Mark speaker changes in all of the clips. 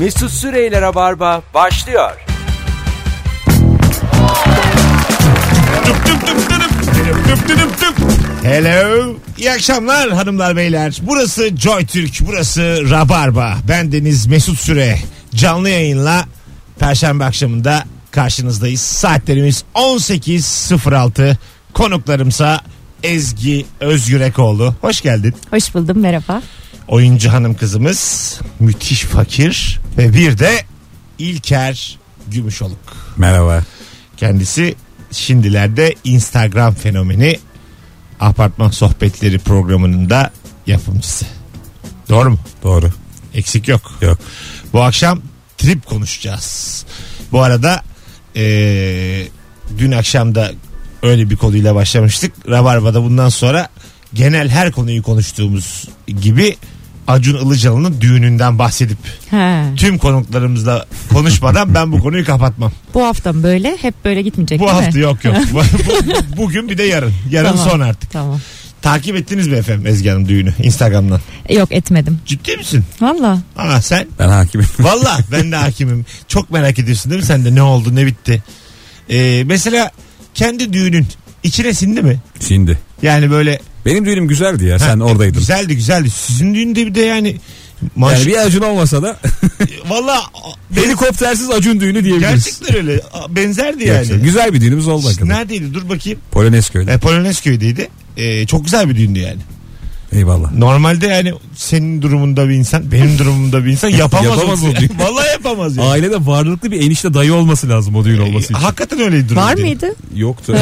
Speaker 1: Mesut Süreyler'e barba başlıyor.
Speaker 2: Hello. İyi akşamlar hanımlar beyler. Burası Joy Türk, burası Rabarba. Ben Deniz Mesut Süre. Canlı yayınla Perşembe akşamında karşınızdayız. Saatlerimiz 18.06. Konuklarımsa Ezgi Özgürekoğlu. Hoş geldin.
Speaker 3: Hoş buldum merhaba.
Speaker 2: Oyuncu hanım kızımız müthiş fakir ve bir de İlker Gümüşoluk.
Speaker 4: Merhaba.
Speaker 2: Kendisi şimdilerde Instagram fenomeni Apartman Sohbetleri programının da yapımcısı. Doğru mu?
Speaker 4: Doğru.
Speaker 2: Eksik yok.
Speaker 4: Yok.
Speaker 2: Bu akşam trip konuşacağız. Bu arada eee, dün akşam da öyle bir konuyla başlamıştık. Rabarba'da bundan sonra genel her konuyu konuştuğumuz gibi Acun Ilıcalı'nın düğününden bahsedip
Speaker 3: He.
Speaker 2: tüm konuklarımızla konuşmadan ben bu konuyu kapatmam.
Speaker 3: Bu hafta mı böyle? Hep böyle gitmeyecek
Speaker 2: Bu
Speaker 3: değil
Speaker 2: hafta
Speaker 3: mi?
Speaker 2: yok yok. Bu- bu- Bugün bir de yarın. Yarın
Speaker 3: Tamam.
Speaker 2: son artık.
Speaker 3: Tamam.
Speaker 2: Takip ettiniz mi efendim Ezgi Hanım düğünü Instagram'dan?
Speaker 3: Yok etmedim.
Speaker 2: Ciddi misin?
Speaker 3: Valla.
Speaker 2: Aa sen?
Speaker 4: Ben hakimim.
Speaker 2: Valla ben de hakimim. Çok merak ediyorsun değil mi sen de ne oldu ne bitti? Ee, mesela kendi düğünün içine sindi mi?
Speaker 4: Şimdi.
Speaker 2: Yani böyle
Speaker 4: Benim düğünüm güzeldi ya. Sen
Speaker 2: Ha,
Speaker 4: oradaydın.
Speaker 2: Güzeldi güzeldi. Sizin düğünde bir de yani maş...
Speaker 4: Yani bir Acun olmasa da
Speaker 2: Valla
Speaker 4: helikoptersiz Acun düğünü diyebiliriz.
Speaker 2: gerçekten öyle benzerdi
Speaker 4: Gerçekten.
Speaker 2: yani.
Speaker 4: Güzel bir düğünümüz oldu hakikaten.
Speaker 2: Neredeydi dur bakayım.
Speaker 4: Polonezköy'de.
Speaker 2: E, Polonezköy'deydi. E, çok güzel bir düğündü yani.
Speaker 4: Eyvallah.
Speaker 2: Normalde yani senin durumunda bir insan, benim durumumda bir insan yapamaz,
Speaker 4: Yapamaz
Speaker 2: o
Speaker 4: o düğün.
Speaker 2: Vallahi yapamaz yani.
Speaker 4: Ailede varlıklı bir enişte dayı olması lazım o düğün olması için.
Speaker 2: Hakikaten öyleydi durum.
Speaker 3: Var mıydı?
Speaker 4: Yoktu.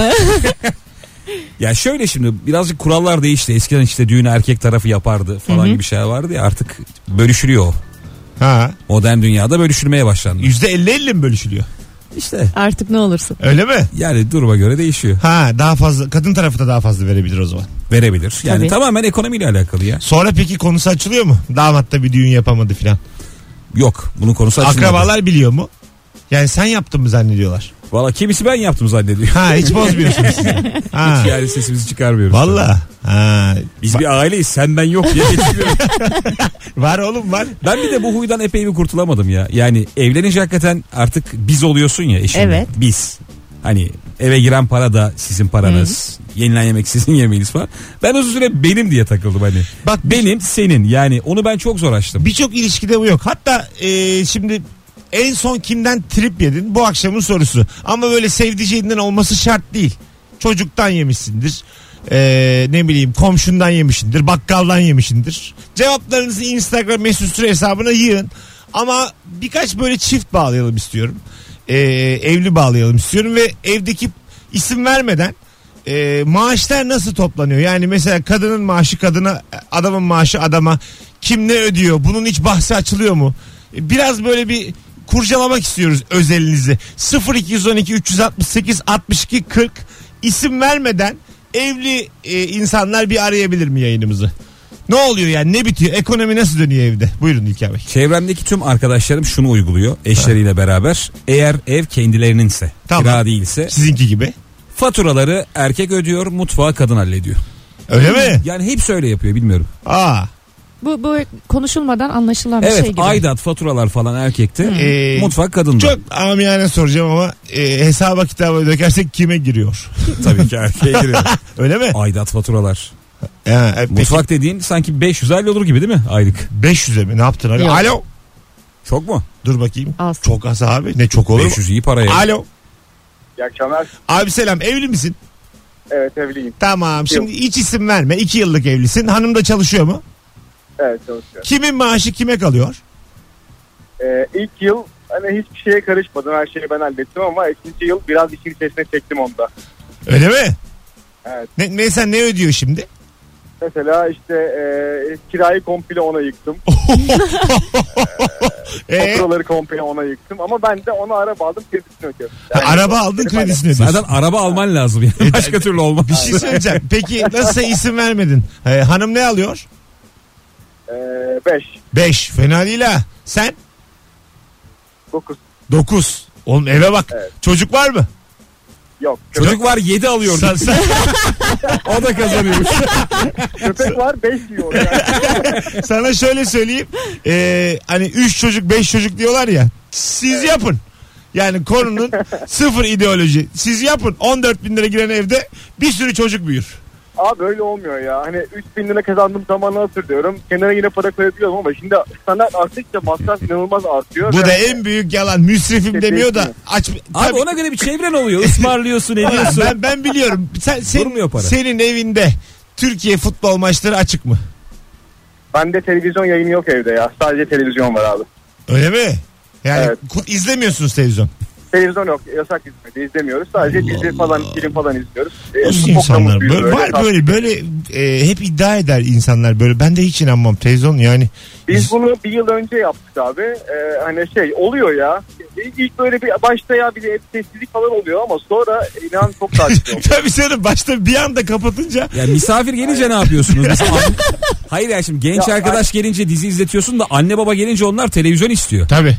Speaker 4: ya şöyle şimdi birazcık kurallar değişti. Eskiden işte düğünü erkek tarafı yapardı falan gibi şeyler vardı ya artık bölüşülüyor o.
Speaker 2: Ha.
Speaker 4: Modern dünyada bölüşülmeye başlandı.
Speaker 2: Yüzde elli elli mi bölüşülüyor?
Speaker 4: İşte
Speaker 3: Artık ne olursun.
Speaker 2: Öyle mi?
Speaker 4: yani duruma göre değişiyor.
Speaker 2: Ha daha fazla kadın tarafı da daha fazla verebilir o zaman.
Speaker 4: Verebilir. Yani
Speaker 3: Tabii.
Speaker 4: tamamen ekonomiyle alakalı ya.
Speaker 2: Sonra peki konusu açılıyor mu? Damat da bir düğün yapamadı filan.
Speaker 4: Yok bunun konusu açılmadı.
Speaker 2: Akrabalar biliyor mu? Yani sen yaptın mı zannediyorlar?
Speaker 4: Valla kimisi ben yaptım zannediyor.
Speaker 2: Ha hiç bozmuyorsunuz siz. Ha.
Speaker 4: Hiç yani sesimizi çıkarmıyoruz.
Speaker 2: Valla. Ha.
Speaker 4: Biz bir aileyiz sen ben yok diye geçmiyoruz.
Speaker 2: Var oğlum var.
Speaker 4: ben bir de bu huydan epey bir kurtulamadım ya. Yani evlenince hakikaten artık biz oluyorsun ya eşinle.
Speaker 3: Evet.
Speaker 4: Biz. Hani eve giren para da sizin paranız. Yenilen yemek sizin yemeğiniz falan. Ben uzun süre benim diye takıldım hani.
Speaker 2: Bak
Speaker 4: Benim senin yani onu ben çok zor açtım.
Speaker 2: Birçok ilişkide bu yok. Hatta e, şimdi en son kimden trip yedin bu akşamın sorusu. Ama böyle sevdiceğinden olması şart değil. Çocuktan yemişsindir. E, ne bileyim komşundan yemişindir. Bakkaldan yemişindir. Cevaplarınızı Instagram mesut süre hesabına yığın. Ama birkaç böyle çift bağlayalım istiyorum. E, evli bağlayalım istiyorum ve evdeki isim vermeden e, maaşlar nasıl toplanıyor? Yani mesela kadının maaşı kadına, adamın maaşı adama kim ne ödüyor? Bunun hiç bahsi açılıyor mu? Biraz böyle bir kurcalamak istiyoruz özelinizi. 0212 368 62 40 isim vermeden evli e, insanlar bir arayabilir mi yayınımızı? Ne oluyor yani ne bitiyor? Ekonomi nasıl dönüyor evde? Buyurun İlker Bey.
Speaker 4: Çevremdeki tüm arkadaşlarım şunu uyguluyor eşleriyle beraber. Eğer ev kendilerininse,
Speaker 2: Tamam.
Speaker 4: kira değilse
Speaker 2: Sizinki gibi.
Speaker 4: faturaları erkek ödüyor, mutfağı kadın hallediyor.
Speaker 2: Öyle mi?
Speaker 4: Yani hepsi öyle yapıyor bilmiyorum.
Speaker 2: Aa.
Speaker 3: Bu, bu konuşulmadan anlaşılan bir
Speaker 4: Evet
Speaker 3: şey gibi.
Speaker 4: aidat faturalar falan erkekte,
Speaker 2: Ee,
Speaker 4: mutfak kadında.
Speaker 2: Çok amiyane soracağım ama e, hesaba kitaba dökersek kime giriyor?
Speaker 4: Tabii ki erkeğe giriyor.
Speaker 2: Öyle mi?
Speaker 4: Aidat faturalar.
Speaker 2: Ha, e, peki
Speaker 4: Mutfak dediğin sanki 500 olur gibi değil mi aylık?
Speaker 2: 500'e mi? Ne yaptın?
Speaker 3: Yok.
Speaker 2: Alo.
Speaker 4: Çok mu?
Speaker 2: Dur bakayım.
Speaker 3: Az.
Speaker 2: Çok az abi. Ne çok olur mu?
Speaker 4: 500 iyi para ya.
Speaker 2: Alo.
Speaker 5: İyi akşamlar.
Speaker 2: Abi selam. Evli misin?
Speaker 5: Evet evliyim.
Speaker 2: Tamam. Şimdi hiç isim verme. İki yıllık evlisin. Hanım da çalışıyor mu?
Speaker 5: Evet çalışıyorum.
Speaker 2: Kimin maaşı kime kalıyor?
Speaker 5: Ee, ilk yıl hani hiçbir şeye karışmadım. Her şeyi ben hallettim ama ikinci yıl biraz işin içerisine çektim onda.
Speaker 2: Öyle mi?
Speaker 5: Evet.
Speaker 2: Ne, mesela ne ödüyor şimdi?
Speaker 5: Mesela işte e, kirayı komple ona yıktım.
Speaker 2: Ee,
Speaker 5: Faturaları komple ona yıktım. Ama ben de ona araba aldım kredisini ödüyorum.
Speaker 2: ha, araba aldın kredisini ödüyorsun.
Speaker 4: Zaten araba alman lazım yani. Başka türlü olmaz.
Speaker 2: Bir şey söyleyeceğim. Peki nasılsa isim vermedin. Ee, hanım ne alıyor?
Speaker 5: 5,
Speaker 2: Beş. Fena değil ha. Sen?
Speaker 5: 9.
Speaker 2: Dokuz. Oğlum eve bak.
Speaker 5: Evet.
Speaker 2: Çocuk var mı?
Speaker 5: Yok. Köpek,
Speaker 4: Çocuk var 7 alıyor.
Speaker 2: Sen- sen-
Speaker 4: o da kazanıyormuş.
Speaker 5: köpek var 5 yiyor. Yani.
Speaker 2: sana şöyle söyleyeyim. Ee, hani 3 çocuk 5 çocuk diyorlar ya. Siz yapın. Yani konunun sıfır ideoloji. Siz yapın. 14 bin lira giren evde bir sürü çocuk büyür.
Speaker 5: Abi böyle olmuyor ya. Hani 3000 lira kazandığım zamanı hatırlıyorum. Kenara yine para koyabiliyorum ama şimdi standart arttıkça masraf inanılmaz artıyor.
Speaker 2: Bu da en büyük yalan. Müsrifim demiyor da aç.
Speaker 4: Abi
Speaker 2: Tabii-
Speaker 4: ona göre bir çevren oluyor. Ismarlıyorsun ediyorsun.
Speaker 2: ben, ben biliyorum. Sen, sen-
Speaker 4: Durmuyor para.
Speaker 2: senin evinde Türkiye futbol maçları açık mı?
Speaker 5: Bende televizyon yayını yok evde ya. Sadece televizyon var abi.
Speaker 2: Öyle mi? Yani
Speaker 5: Evet.
Speaker 2: ku- izlemiyorsunuz televizyon.
Speaker 5: Televizyon yok. Yasak izlemedi. izlemiyoruz. Sadece dizi falan, film falan izliyoruz. E,
Speaker 2: Nasıl insanlar?
Speaker 5: mutluyuz
Speaker 2: Böyle, var böyle böyle e, hep iddia eder insanlar böyle. Ben de hiç inanmam televizyon yani.
Speaker 5: Biz bunu bir yıl önce yaptık abi. Ee, hani şey oluyor ya. İlk böyle bir başta ya bir de sessizlik falan oluyor ama sonra inan çok takip oluyor.
Speaker 2: Tabii canım başta bir anda kapatınca
Speaker 4: Ya misafir gelince ne yapıyorsunuz? Mesela an- Hayır ya şimdi genç
Speaker 5: Ya,
Speaker 4: arkadaş gelince dizi izletiyorsun da anne baba gelince onlar televizyon istiyor.
Speaker 2: tabii.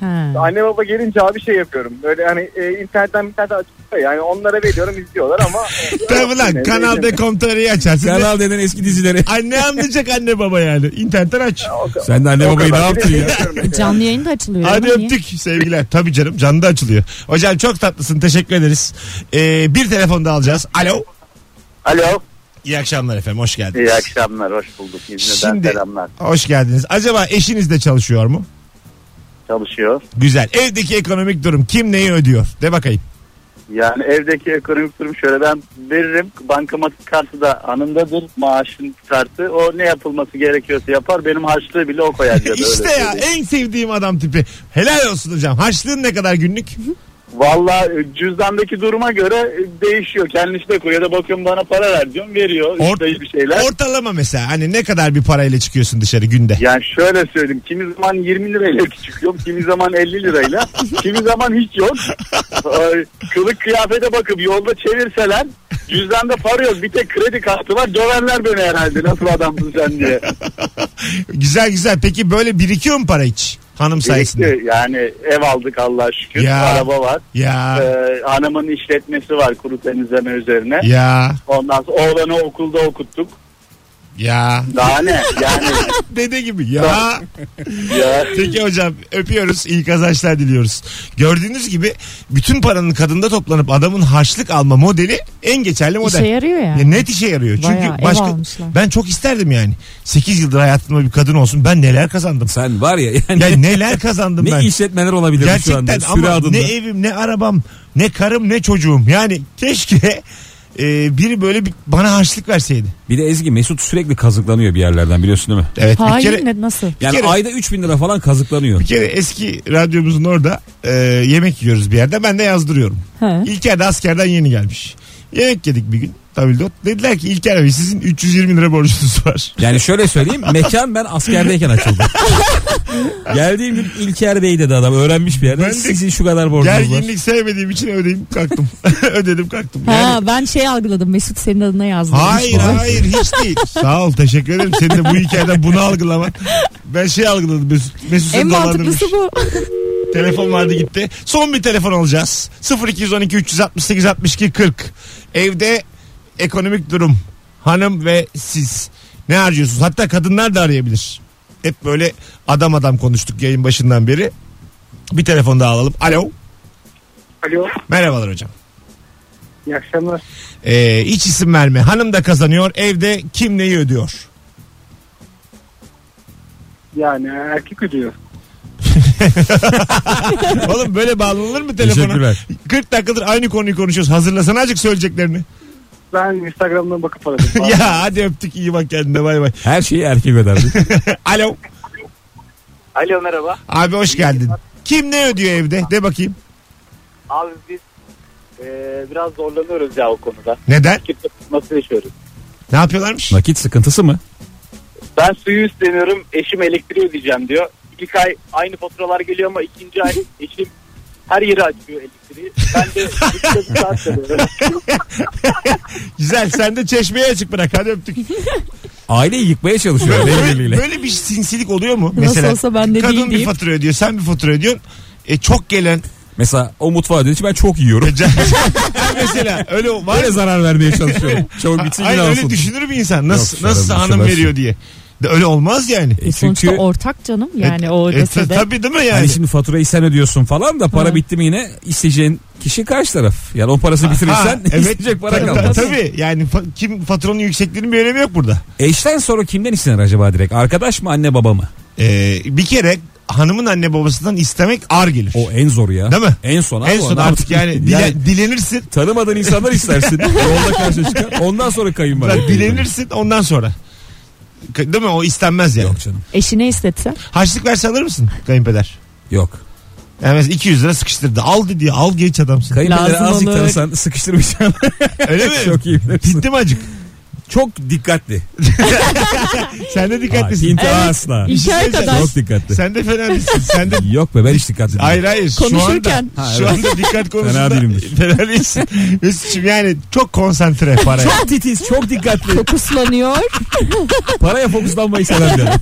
Speaker 3: Ha.
Speaker 5: Anne baba gelince abi şey yapıyorum. Böyle hani e, internetten bir tane açıkta yani onlara veriyorum izliyorlar ama. e,
Speaker 2: Tabii lan Kanal D.com.tr'yi açarsın.
Speaker 4: Kanal denen eski dizileri.
Speaker 2: Anne anlayacak anne baba yani. İnternetten aç.
Speaker 4: Sen de anne
Speaker 5: O
Speaker 4: babayı ne yaptın ya?
Speaker 3: Canlı yayın da açılıyor.
Speaker 2: Hadi öptük sevgiler. Tabii canım canlı da açılıyor. Hocam çok tatlısın teşekkür ederiz. Ee, bir telefon da alacağız. Alo.
Speaker 6: Alo.
Speaker 2: İyi akşamlar efendim hoş geldiniz.
Speaker 6: İyi akşamlar. Hoş bulduk. İzmir'den
Speaker 2: Şimdi-
Speaker 6: selamlar.
Speaker 2: Hoş geldiniz. Acaba eşiniz de çalışıyor mu?
Speaker 6: Çalışıyor.
Speaker 2: Güzel. Evdeki ekonomik durum kim neyi ödüyor? De bakayım.
Speaker 6: Yani evdeki ekonomik durum şöyle ben veririm. Bankamatik kartı da anındadır. Maaşın kartı. O ne yapılması gerekiyorsa yapar. Benim harçlığı bile o koyar.
Speaker 2: işte ya en sevdiğim adam tipi. Helal olsun hocam. Harçlığın ne kadar günlük?
Speaker 6: Valla e, cüzdandaki duruma göre e, değişiyor. Kendisi de koyuyor da bakıyorum bana para ver diyorum. Veriyor.
Speaker 2: Or-
Speaker 6: işte bir şeyler.
Speaker 2: Ortalama mesela hani ne kadar bir parayla çıkıyorsun dışarı günde?
Speaker 6: Yani şöyle söyleyeyim. Kimi zaman 20 lirayla çıkıyorum. Kimi zaman 50 lirayla. kimi zaman hiç yok. Kılık kıyafete bakıp yolda çevirseler cüzdanda para yok. Bir tek kredi kartı var. Döverler beni herhalde. Nasıl adamsın sen diye.
Speaker 2: güzel güzel. Peki böyle birikiyor mu para hiç? Hanım sayesinde.
Speaker 6: Birikti. Yani ev aldık Allah'a şükür.
Speaker 2: Ya.
Speaker 6: Araba var.
Speaker 2: Ya
Speaker 6: Ee, hanımın işletmesi var kuru temizleme üzerine.
Speaker 2: ya
Speaker 6: Ondan sonra oğlanı okulda okuttuk.
Speaker 2: Ya.
Speaker 6: Daha ne? Yani
Speaker 2: Dede gibi ya.
Speaker 6: ya
Speaker 2: Peki hocam öpüyoruz. iyi kazançlar diliyoruz. Gördüğünüz gibi bütün paranın kadında toplanıp adamın harçlık alma modeli en geçerli model.
Speaker 3: İşe yarıyor ya.
Speaker 2: Ya net işe yarıyor. Çünkü
Speaker 3: Bayağı
Speaker 2: başka ben çok isterdim yani. 8 yıldır hayatımda bir kadın olsun. Ben neler kazandım.
Speaker 4: Sen var ya yani
Speaker 2: Ya neler kazandım
Speaker 4: ne
Speaker 2: ben.
Speaker 4: işletmeler olabilir şu anda
Speaker 2: Gerçekten ama
Speaker 4: adında.
Speaker 2: ne evim ne arabam ne karım ne çocuğum. Yani keşke e, biri böyle bir bana harçlık verseydi.
Speaker 4: Bir de Ezgi Mesut sürekli kazıklanıyor bir yerlerden biliyorsun değil mi?
Speaker 2: Evet bir
Speaker 3: Hayır
Speaker 2: kere
Speaker 3: ne, nasıl?
Speaker 4: Yani
Speaker 2: kere-
Speaker 4: ayda 3000 lira falan kazıklanıyor.
Speaker 2: bir kere eski radyomuzun orada e, yemek yiyoruz bir yerde. Ben de yazdırıyorum.
Speaker 3: He.
Speaker 2: İlker de askerden yeni gelmiş. Yemek yedik bir gün. Tabildot. Dediler ki İlker Bey sizin 320 lira borcunuz var.
Speaker 4: Yani şöyle söyleyeyim mekan ben askerdeyken açıldı. Geldiğim gün İlker Bey dedi adam öğrenmiş bir yerde.
Speaker 2: Ben de
Speaker 4: Sizin şu kadar borcunuz var.
Speaker 2: Gerginlik sevmediğim için ödeyim kalktım. Ödedim kalktım. Yani,
Speaker 3: Ha ben şey algıladım Mesut senin adına yazdım.
Speaker 2: Hayır hayır hiç değil. Sağ ol teşekkür ederim. Senin de bu hikayeden bunu algılaman. Ben şey algıladım Mesut. Mesut seni
Speaker 3: En mantıklısı bu.
Speaker 2: Telefon vardı gitti. Son bir telefon alacağız. 0212 368 62 40. Evde ekonomik durum. Hanım ve siz ne harcıyorsunuz? Hatta kadınlar da arayabilir. Hep böyle adam adam konuştuk yayın başından beri. Bir telefon daha alalım. Alo.
Speaker 5: Alo.
Speaker 2: Merhabalar hocam.
Speaker 5: İyi akşamlar.
Speaker 2: Ee, hiç isim verme. Hanım da kazanıyor. Evde kim neyi ödüyor?
Speaker 5: Yani erkek ödüyor.
Speaker 2: Oğlum böyle bağlanılır mı telefona?
Speaker 4: Teşekkürler.
Speaker 2: 40 dakikadır aynı konuyu konuşuyoruz. Hazırlasana azıcık söyleyeceklerini.
Speaker 5: Ben Instagram'dan bakıp aradım.
Speaker 2: ya hadi öptük iyi bak kendine bay bay.
Speaker 4: Her şeyi erkek öderdi.
Speaker 2: Alo.
Speaker 6: Alo merhaba.
Speaker 2: Abi hoş geldin. Kim ne ödüyor evde? De bakayım.
Speaker 6: Abi biz e, biraz zorlanıyoruz ya o konuda.
Speaker 2: Neden?
Speaker 6: Nasıl yaşıyoruz?
Speaker 2: Ne yapıyorlarmış?
Speaker 4: Nakit sıkıntısı mı?
Speaker 6: Ben suyu üstleniyorum. Eşim elektriği ödeyeceğim diyor. İlk ay aynı faturalar geliyor ama ikinci ay eşim her yeri açıyor elektriği. Ben de bir saat çalıyorum.
Speaker 2: Güzel sen de çeşmeyi açık bırak hadi öptük.
Speaker 4: Aileyi yıkmaya çalışıyor.
Speaker 2: Böyle, böyle, bir sinsilik oluyor mu?
Speaker 3: Nasıl olsa ben de
Speaker 2: kadın
Speaker 3: değil
Speaker 2: bir
Speaker 3: deyip.
Speaker 2: fatura ödüyor sen bir fatura ödüyorsun. E, çok gelen
Speaker 4: Mesela o mutfağa dönüşü ben çok yiyorum.
Speaker 2: Mesela öyle var.
Speaker 4: Böyle zarar vermeye çalışıyorum. Çabuk bitsin
Speaker 2: Hayır öyle düşünür bir insan. Nasıl,
Speaker 4: Yok,
Speaker 2: nasıl hanım
Speaker 4: düşünmez.
Speaker 2: veriyor diye. De öyle olmaz yani.
Speaker 4: E
Speaker 3: Sonuçta
Speaker 4: çünkü
Speaker 3: ortak canım yani
Speaker 2: E,
Speaker 3: o
Speaker 2: e,
Speaker 3: desede.
Speaker 2: Tabii değil mi yani?
Speaker 4: hani şimdi faturayı sen ödüyorsun falan da para
Speaker 3: Ha.
Speaker 4: bitti mi yine isteyeceğin kişi karşı taraf. Yani o parası
Speaker 2: Ha,
Speaker 4: bitirirsen
Speaker 2: evet.
Speaker 4: isteyecek para
Speaker 2: Ta- ta-
Speaker 4: kalmaz.
Speaker 2: Tabii yani fa- kim faturanın yüksekliğinin bir önemi yok burada.
Speaker 4: Eşten sonra kimden istenir acaba direkt? Arkadaş mı anne baba mı?
Speaker 2: Ee, bir kere hanımın anne babasından istemek ar gelir.
Speaker 4: O en zoru ya.
Speaker 2: Değil mi?
Speaker 4: En son
Speaker 2: en son artık
Speaker 4: yapayım?
Speaker 2: yani, dile- dilenirsin.
Speaker 4: Tanımadığın insanlar istersin. Yolda karşı çıkar. Ondan sonra kayınvalide.
Speaker 2: dilenirsin ondan sonra. Değil mi? O istenmez yani.
Speaker 4: Yok canım.
Speaker 3: Eşine istetse.
Speaker 2: Harçlık verse alır mısın kayınpeder?
Speaker 4: Yok.
Speaker 2: Yani mesela 200 lira sıkıştırdı. Al dedi al genç adamsın.
Speaker 4: Kayınvalide
Speaker 3: Lazım
Speaker 4: azıcık
Speaker 3: olur.
Speaker 4: tanısan sıkıştırmayacaksın.
Speaker 2: Öyle mi?
Speaker 4: Çok iyi bilirsin.
Speaker 2: Bitti mi acık?
Speaker 4: Çok dikkatli.
Speaker 2: Sen de dikkatlisin.
Speaker 3: Evet.
Speaker 4: asla.
Speaker 2: Söyleyeceğim.
Speaker 3: kadar.
Speaker 4: Çok dikkatli.
Speaker 2: Sen de fena değilsin. Sen de
Speaker 4: Yok be ben hiç dikkatli değilim.
Speaker 2: Hayır hayır. Şu anda,
Speaker 3: Konuşurken.
Speaker 4: Ha,
Speaker 2: şu
Speaker 4: evet.
Speaker 2: anda dikkat konusunda
Speaker 4: Fena değilimdir.
Speaker 2: fena değilsin. Mesut'cum yani çok konsantre paraya.
Speaker 4: Çok titiz, çok dikkatli.
Speaker 3: Fokuslanıyor.
Speaker 4: Paraya fokuslanmayı seven bir adam.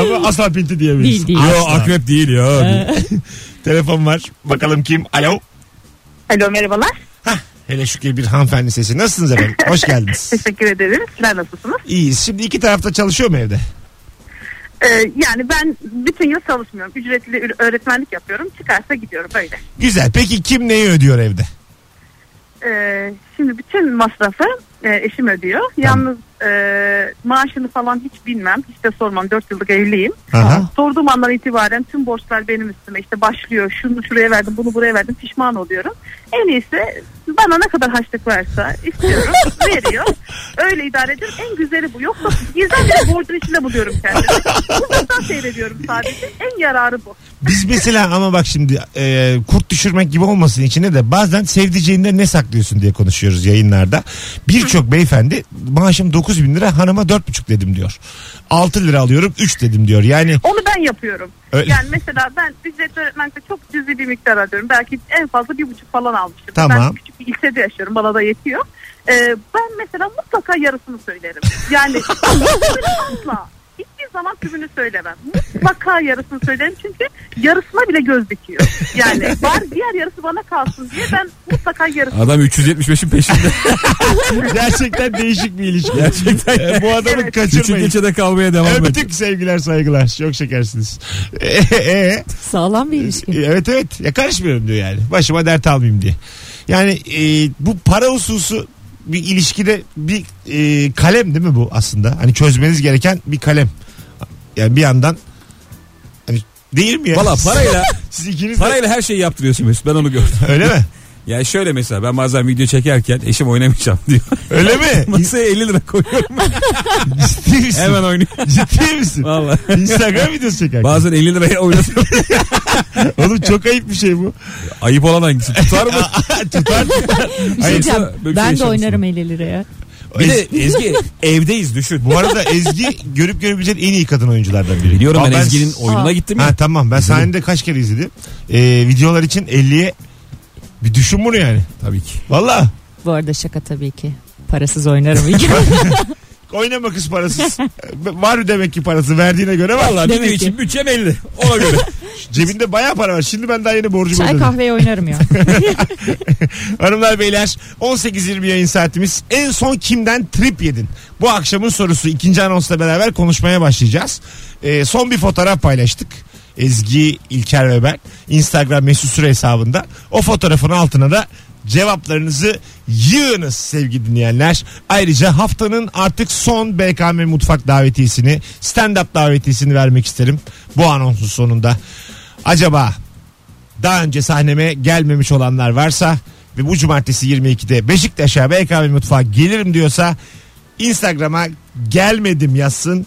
Speaker 2: Ama asla pinti diyemeyiz.
Speaker 3: Değil, değil.
Speaker 4: Yo akrep değil ya.
Speaker 2: Telefon var. Bakalım kim? Alo.
Speaker 7: Alo merhabalar.
Speaker 2: Hele şükür bir hanımefendi sesi. Nasılsınız efendim? Hoş geldiniz.
Speaker 7: Teşekkür ederim. Sizler nasılsınız?
Speaker 2: İyiyiz. Şimdi iki tarafta çalışıyor mu evde?
Speaker 7: Ee, yani ben bütün yıl çalışmıyorum. Ücretli öğretmenlik yapıyorum. Çıkarsa gidiyorum böyle.
Speaker 2: Güzel. Peki kim neyi ödüyor evde?
Speaker 7: Ee, şimdi bütün masrafı e, eşim ödüyor. Yalnız e, maaşını falan hiç bilmem. Hiç de sormam. 4 yıllık evliyim.
Speaker 2: Aha.
Speaker 7: Sorduğum andan itibaren tüm borçlar benim üstüme. İşte başlıyor. Şunu şuraya verdim, bunu buraya verdim. Pişman oluyorum. En iyisi bana ne kadar harçlık varsa istiyorum. veriyor. Öyle idare ediyorum. En güzeli bu. Yoksa birdenbire borcun içinde buluyorum kendimi. Uzaktan seyrediyorum sadece. En yararı bu.
Speaker 2: Biz mesela ama bak şimdi e, kurt düşürmek gibi olmasın içine de bazen sevdiceğinde ne saklıyorsun diye konuşuyoruz yayınlarda. Birçok beyefendi maaşım 9 bin lira hanıma 4,5 dedim diyor. 6 lira alıyorum 3 dedim diyor. Yani
Speaker 7: Onu ben yapıyorum.
Speaker 2: Öyle.
Speaker 7: Yani mesela ben ücretli öğretmenlikte çok cüzi bir miktar alıyorum. Belki en fazla bir buçuk falan almıştım.
Speaker 2: Tamam.
Speaker 7: Ben küçük bir ilçede yaşıyorum. Bana da yetiyor. Ee, ben mesela mutlaka yarısını söylerim. Yani asla. Hiçbir zaman tümünü söylemem. Mutlaka yarısını söylerim çünkü yarısına bile göz dikiyor. Yani var diğer yarısı bana kalsın diye ben mutlaka yarısını
Speaker 4: Adam 375'in peşinde.
Speaker 2: gerçekten değişik bir ilişki.
Speaker 4: Gerçekten.
Speaker 2: E, bu adamı
Speaker 7: Evet.
Speaker 4: Küçük
Speaker 2: kaçırmayın.
Speaker 4: geçede kalmaya devam et.
Speaker 2: Öptük sevgiler saygılar. Çok şekersiniz. E, e,
Speaker 3: Sağlam bir ilişki.
Speaker 2: evet evet. Ya karışmıyorum diyor yani. Başıma dert almayayım diye. Yani e, bu para hususu bir ilişkide bir e, kalem değil mi bu aslında? Hani çözmeniz gereken bir kalem. Yani bir yandan hani değil mi ya?
Speaker 4: Valla parayla
Speaker 2: Siz ikiniz de
Speaker 4: parayla her şeyi yaptırıyorsun Mesut. Ben onu gördüm.
Speaker 2: öyle mi?
Speaker 4: Yani şöyle mesela ben bazen video çekerken eşim oynamayacağım diyor.
Speaker 2: Öyle mi?
Speaker 4: Masaya 50 lira koyuyorum.
Speaker 2: Ciddi misin?
Speaker 4: Hemen oynuyor.
Speaker 2: Ciddi misin?
Speaker 4: Valla.
Speaker 2: Instagram videosu çekerken.
Speaker 4: Bazen 50 liraya oynatıyorum.
Speaker 2: Oğlum çok ayıp bir şey bu.
Speaker 4: Ayıp olan hangisi? Tutar mı?
Speaker 2: tutar tutar.
Speaker 3: Bir şey diyeceğim.
Speaker 4: böyle bir şey
Speaker 3: Ben de
Speaker 4: yaşamışsın.
Speaker 3: oynarım 50 liraya.
Speaker 4: Bir de Ezgi evdeyiz düşün.
Speaker 2: Bu arada Ezgi görüp görebileceğin en iyi kadın oyunculardan biri.
Speaker 4: Biliyorum
Speaker 2: Aa,
Speaker 4: ben Ezgi'nin oyununa
Speaker 3: Aa.
Speaker 4: gittim ya.
Speaker 2: Ha tamam ben sahnede kaç kere izledim. Ee, videolar için 50'ye bir düşün bunu yani.
Speaker 4: Tabii ki.
Speaker 2: Valla
Speaker 3: Bu arada şaka tabii ki. Parasız oynarım.
Speaker 2: oynama kız parasız. var demek ki parası verdiğine göre var.
Speaker 4: Valla
Speaker 3: Demek
Speaker 4: video için bütçem 50. Ona göre.
Speaker 2: Cebinde bayağı para var. Şimdi ben daha yeni borcumu
Speaker 3: Çay
Speaker 2: ödedim.
Speaker 3: kahveye oynarım ya.
Speaker 2: Hanımlar beyler 18.20 yayın saatimiz. En son kimden trip yedin? Bu akşamın sorusu ikinci anonsla beraber konuşmaya başlayacağız. Ee, son bir fotoğraf paylaştık. Ezgi, İlker ve ben Instagram mesut süre hesabında. O fotoğrafın altına da cevaplarınızı yığınız sevgili dinleyenler. Ayrıca haftanın artık son BKM Mutfak davetiyesini, stand-up davetiyesini vermek isterim bu anonsun sonunda. Acaba daha önce sahneme gelmemiş olanlar varsa ve bu cumartesi 22'de Beşiktaş'a BKM Mutfağı gelirim diyorsa Instagram'a gelmedim yazsın.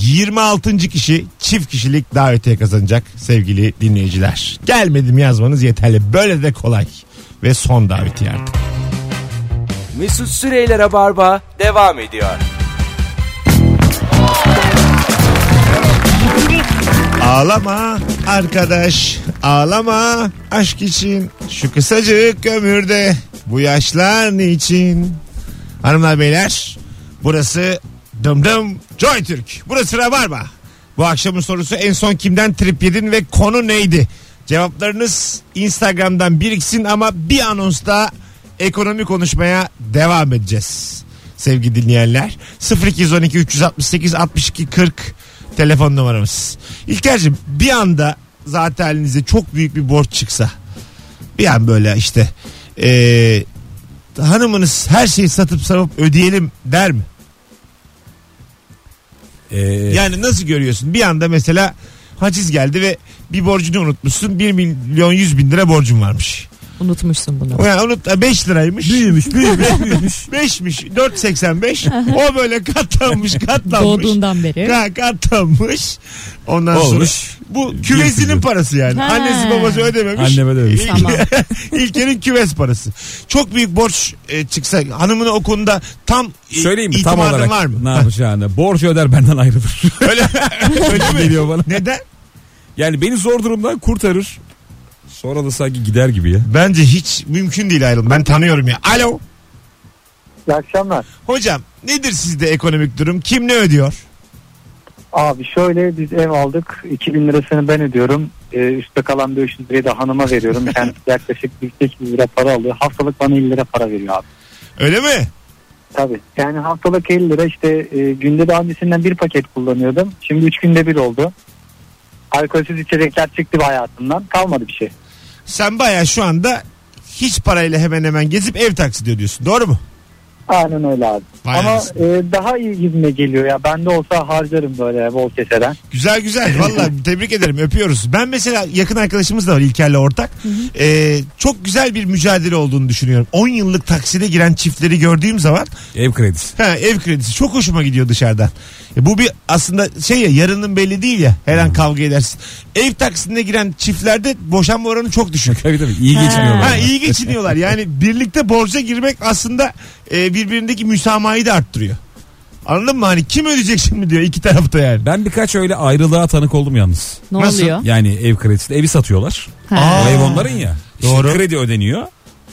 Speaker 2: 26. kişi çift kişilik davetiye kazanacak sevgili dinleyiciler. Gelmedim yazmanız yeterli. Böyle de kolay. Ve son davetiye artık.
Speaker 1: Mesut Süreyler'e barba devam ediyor.
Speaker 2: Ağlama arkadaş ağlama aşk için şu kısacık ömürde bu yaşlar niçin Hanımlar beyler burası Dım Dım Joy Türk burası Rabarba bu akşamın sorusu en son kimden trip yedin ve konu neydi Cevaplarınız Instagram'dan biriksin ama bir anonsta ekonomi konuşmaya devam edeceğiz. Sevgili dinleyenler 0212 368 62 40 telefon numaramız. İlker'cim bir anda zaten elinize çok büyük bir borç çıksa bir an böyle işte eee, hanımınız her şeyi satıp satıp ödeyelim der mi?
Speaker 4: Ee,
Speaker 2: Yani nasıl görüyorsun? Bir anda mesela haciz geldi ve bir borcunu unutmuşsun. 1 milyon 100 bin lira borcun varmış.
Speaker 3: Unutmuşsun bunu.
Speaker 2: O yani unut 5 liraymış. Büyümüş, büyümüş, büyümüş. 5'miş, 4.85. o böyle katlanmış, katlanmış.
Speaker 3: Doğduğundan beri.
Speaker 2: Ka- katlanmış. Ondan
Speaker 4: Olmuş.
Speaker 2: sonra bu küvesinin parası yani.
Speaker 3: Ha.
Speaker 2: Annesi babası ödememiş.
Speaker 4: Anneme de ödemiş.
Speaker 2: İlk-
Speaker 3: Tamam.
Speaker 2: İlker'in küves parası. Çok büyük borç e, çıksa hanımına o konuda tam e,
Speaker 4: Söyleyeyim mi tam
Speaker 2: itimadın
Speaker 4: olarak
Speaker 2: var mı?
Speaker 4: ne yapacağını? Borcu öder benden ayrılır.
Speaker 2: Öyle, öyle mi?
Speaker 4: Geliyor bana.
Speaker 2: Neden?
Speaker 4: Yani beni zor durumdan kurtarır. Sonra da sanki gider gibi ya.
Speaker 2: Bence hiç mümkün değil ayrılım. Ben tanıyorum ya. Alo.
Speaker 8: İyi akşamlar.
Speaker 2: Hocam nedir sizde ekonomik durum? Kim ne ödüyor?
Speaker 8: Abi şöyle biz ev aldık. 2000 lirasını ben ödüyorum. Ee, üstte kalan 500 lirayı da hanıma veriyorum. Kendisi yaklaşık 800 lira para alıyor. Haftalık bana 50 lira para veriyor abi.
Speaker 2: Öyle mi?
Speaker 8: Tabii. Yani haftalık 50 lira işte e, günde daha öncesinden bir paket kullanıyordum. Şimdi 3 günde bir oldu. Alkolsüz içecekler çıktı hayatımdan. Kalmadı bir şey.
Speaker 2: Sen baya şu anda hiç parayla hemen hemen gezip ev taksidi ödüyorsun. Doğru mu?
Speaker 8: Aynen öyle abi.
Speaker 2: Vay
Speaker 8: Ama e, daha iyi gibime geliyor ya. Bende olsa harcarım böyle bol keseden.
Speaker 2: Güzel güzel. Vallahi tebrik ederim. Öpüyoruz. Ben mesela yakın arkadaşımız da var İlker'le ortak. Ee, çok güzel bir mücadele olduğunu düşünüyorum. 10 yıllık takside giren çiftleri gördüğüm zaman
Speaker 4: Ev kredisi.
Speaker 2: ha, ev kredisi çok hoşuma gidiyor dışarıdan. E, bu bir aslında şey ya yarının belli değil ya. Her an kavga edersin. Ev taksidine giren çiftlerde boşanma oranı çok düşük.
Speaker 4: Tabii tabii iyi geçiniyorlar.
Speaker 2: Ha iyi geçiniyorlar. Yani birlikte borca girmek aslında e, birbirindeki müsamahayı da arttırıyor. Anladın mı? Hani kim ödeyecek şimdi diyor iki tarafta yani.
Speaker 4: Ben birkaç öyle ayrılığa tanık oldum yalnız.
Speaker 3: Ne
Speaker 2: Nasıl?
Speaker 3: oluyor?
Speaker 4: Yani ev kredisi evi satıyorlar. O ev onların ya. İşte
Speaker 2: Doğru.
Speaker 4: kredi ödeniyor.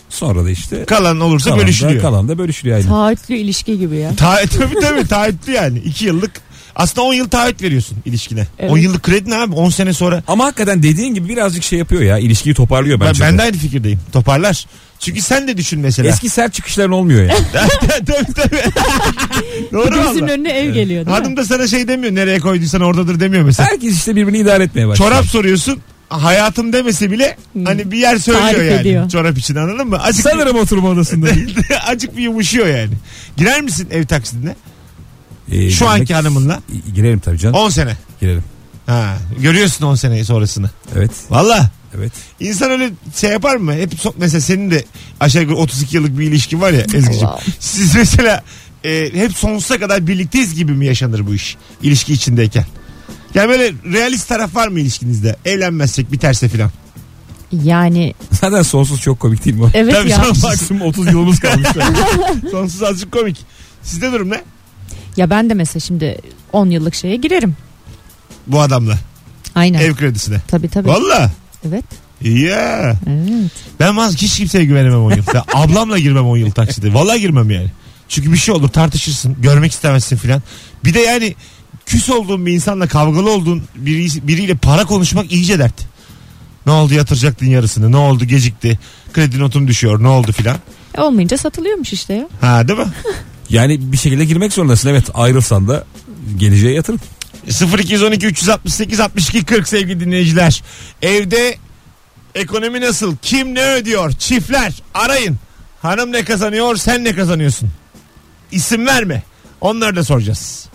Speaker 4: Sonra da işte
Speaker 2: Kalan olursa
Speaker 4: kalan da,
Speaker 2: bölüşülüyor.
Speaker 4: kalan da bölüşülüyor aynı.
Speaker 3: Taahhütlü ilişki gibi ya.
Speaker 2: Ta tabii tabii taahhütlü yani. iki yıllık. Aslında 10 yıl taahhüt veriyorsun ilişkine.
Speaker 3: Evet.
Speaker 2: 10 yıllık kredi ne abi? 10 sene sonra.
Speaker 4: Ama hakikaten dediğin gibi birazcık şey yapıyor ya. ilişkiyi toparlıyor
Speaker 2: Ben,
Speaker 4: bence.
Speaker 2: ben
Speaker 4: de.
Speaker 2: de aynı fikirdeyim. Toparlar. Çünkü sen de düşün mesela.
Speaker 4: Eski sert çıkışların olmuyor ya.
Speaker 2: tabii tabii. Doğru
Speaker 3: Gözünün
Speaker 2: valla.
Speaker 3: önüne ev geliyor değil
Speaker 2: Hanım
Speaker 3: mi?
Speaker 2: da sana şey demiyor. Nereye koyduysan oradadır demiyor mesela.
Speaker 4: Herkes işte birbirini idare etmeye başlıyor.
Speaker 2: Çorap soruyorsun. Hayatım demese bile
Speaker 3: Hmm.
Speaker 2: hani bir yer söylüyor
Speaker 3: Tarif
Speaker 2: yani.
Speaker 3: ediyor.
Speaker 2: Çorap için anladın mı? Azıcık
Speaker 4: Sanırım oturma odasında.
Speaker 2: Acık bir yumuşuyor yani. Girer misin ev taksidine?
Speaker 4: Ee,
Speaker 2: Şu anki
Speaker 4: girmek-
Speaker 2: hanımınla.
Speaker 4: Girerim tabii canım.
Speaker 2: 10 sene.
Speaker 4: Girerim.
Speaker 2: Ha, görüyorsun 10 sene sonrasını.
Speaker 4: Evet.
Speaker 2: Valla.
Speaker 4: Evet.
Speaker 2: İnsan öyle şey yapar mı? Hep so- mesela senin de aşağı yukarı 32 yıllık bir ilişkin var ya Ezgi'cim.
Speaker 3: Wow.
Speaker 2: Siz mesela e, hep sonsuza kadar birlikteyiz gibi mi yaşanır bu iş? ilişki içindeyken. Yani böyle realist taraf var mı ilişkinizde? Evlenmezsek biterse filan.
Speaker 3: Yani
Speaker 4: Zaten sonsuz çok komik değil mi? o?
Speaker 3: evet
Speaker 2: Tabii
Speaker 3: ya.
Speaker 2: sonsuz.
Speaker 4: Maksimum 30 yılımız kalmış.
Speaker 2: Sonsuz azıcık komik. Sizde durum ne?
Speaker 3: Ya ben de mesela şimdi 10 yıllık şeye girerim.
Speaker 2: Bu adamla.
Speaker 3: Aynen.
Speaker 2: Ev kredisine.
Speaker 3: Tabii tabii.
Speaker 2: Valla.
Speaker 3: Evet.
Speaker 2: Ya.
Speaker 3: Evet.
Speaker 2: Ben vaz hiç kimseye güvenemem 10 yıl. Ya ablamla girmem 10 yıl takside. Valla girmem yani. Çünkü bir şey olur tartışırsın. Görmek istemezsin filan. Bir de yani küs olduğun bir insanla kavgalı olduğun biri, biriyle para konuşmak iyice dert. Ne oldu yatıracaktın yarısını. Ne oldu gecikti. Kredi notum düşüyor. Ne oldu filan.
Speaker 3: E, olmayınca satılıyormuş işte ya.
Speaker 2: Ha değil mi?
Speaker 4: yani bir şekilde girmek zorundasın. Evet ayrılsan da geleceğe yatırım.
Speaker 2: 0212 368 62 40 sevgili dinleyiciler. Evde ekonomi nasıl? Kim ne ödüyor? Çiftler arayın. Hanım ne kazanıyor? Sen ne kazanıyorsun? İsim verme. Onları da soracağız.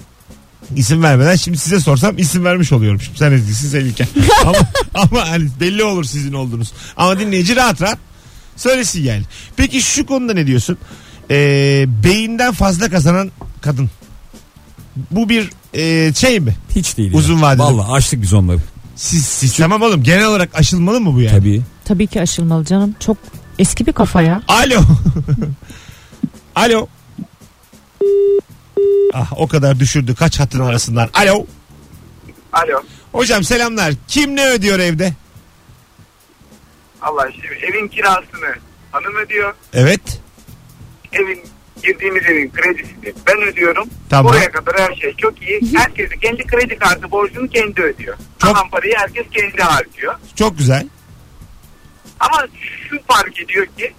Speaker 2: İsim vermeden şimdi size sorsam isim vermiş oluyorum. Şimdi sen ezgisin sen İlker. ama, ama hani belli olur sizin olduğunuz. Ama dinleyici rahat rahat söylesin yani. Peki şu konuda ne diyorsun? Ee, beyinden fazla kazanan kadın. Bu bir e, şey mi?
Speaker 4: Hiç değil.
Speaker 2: Uzun
Speaker 4: ya.
Speaker 2: vadeli.
Speaker 4: Vallahi açtık biz onları.
Speaker 2: Siz, siz tamam oğlum genel olarak aşılmalı mı bu yani?
Speaker 4: Tabii.
Speaker 3: Tabii ki aşılmalı canım. Çok eski bir kafa ya.
Speaker 2: Alo. Alo. Ah o kadar düşürdü kaç hattın arasından. Alo.
Speaker 5: Alo.
Speaker 2: Hocam selamlar. Kim ne ödüyor evde?
Speaker 5: Allah şimdi evin kirasını hanım ödüyor.
Speaker 2: Evet.
Speaker 5: Evin girdiğimiz evin kredisini ben ödüyorum.
Speaker 2: Tamam.
Speaker 5: Buraya kadar her şey çok iyi. Herkes kendi kredi kartı borcunu kendi ödüyor.
Speaker 2: Çok-
Speaker 5: Kalan parayı herkes kendi harcıyor.
Speaker 2: Çok güzel.
Speaker 9: Ama şu fark ediyor ki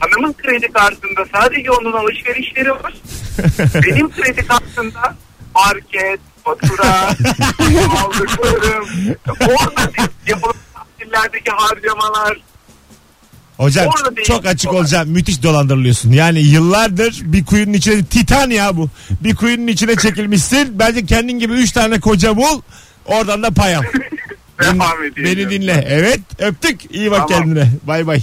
Speaker 9: hanımın kredi kartında sadece onun alışverişleri var. Benim kredi kartında market, fatura, aldıklarım, orada yapılan tatillerdeki harcamalar,
Speaker 2: Hocam
Speaker 9: Orada değil.
Speaker 2: çok açık olacağım. Müthiş dolandırılıyorsun. Yani yıllardır bir kuyunun içine titan ya bu. Bir kuyunun içine çekilmişsin. Bence kendin gibi 3 tane koca bul. Oradan da pay al.
Speaker 9: devam.
Speaker 2: Beni dinle. Evet öptük. İyi bak
Speaker 9: Tamam.
Speaker 2: kendine. Bay bay.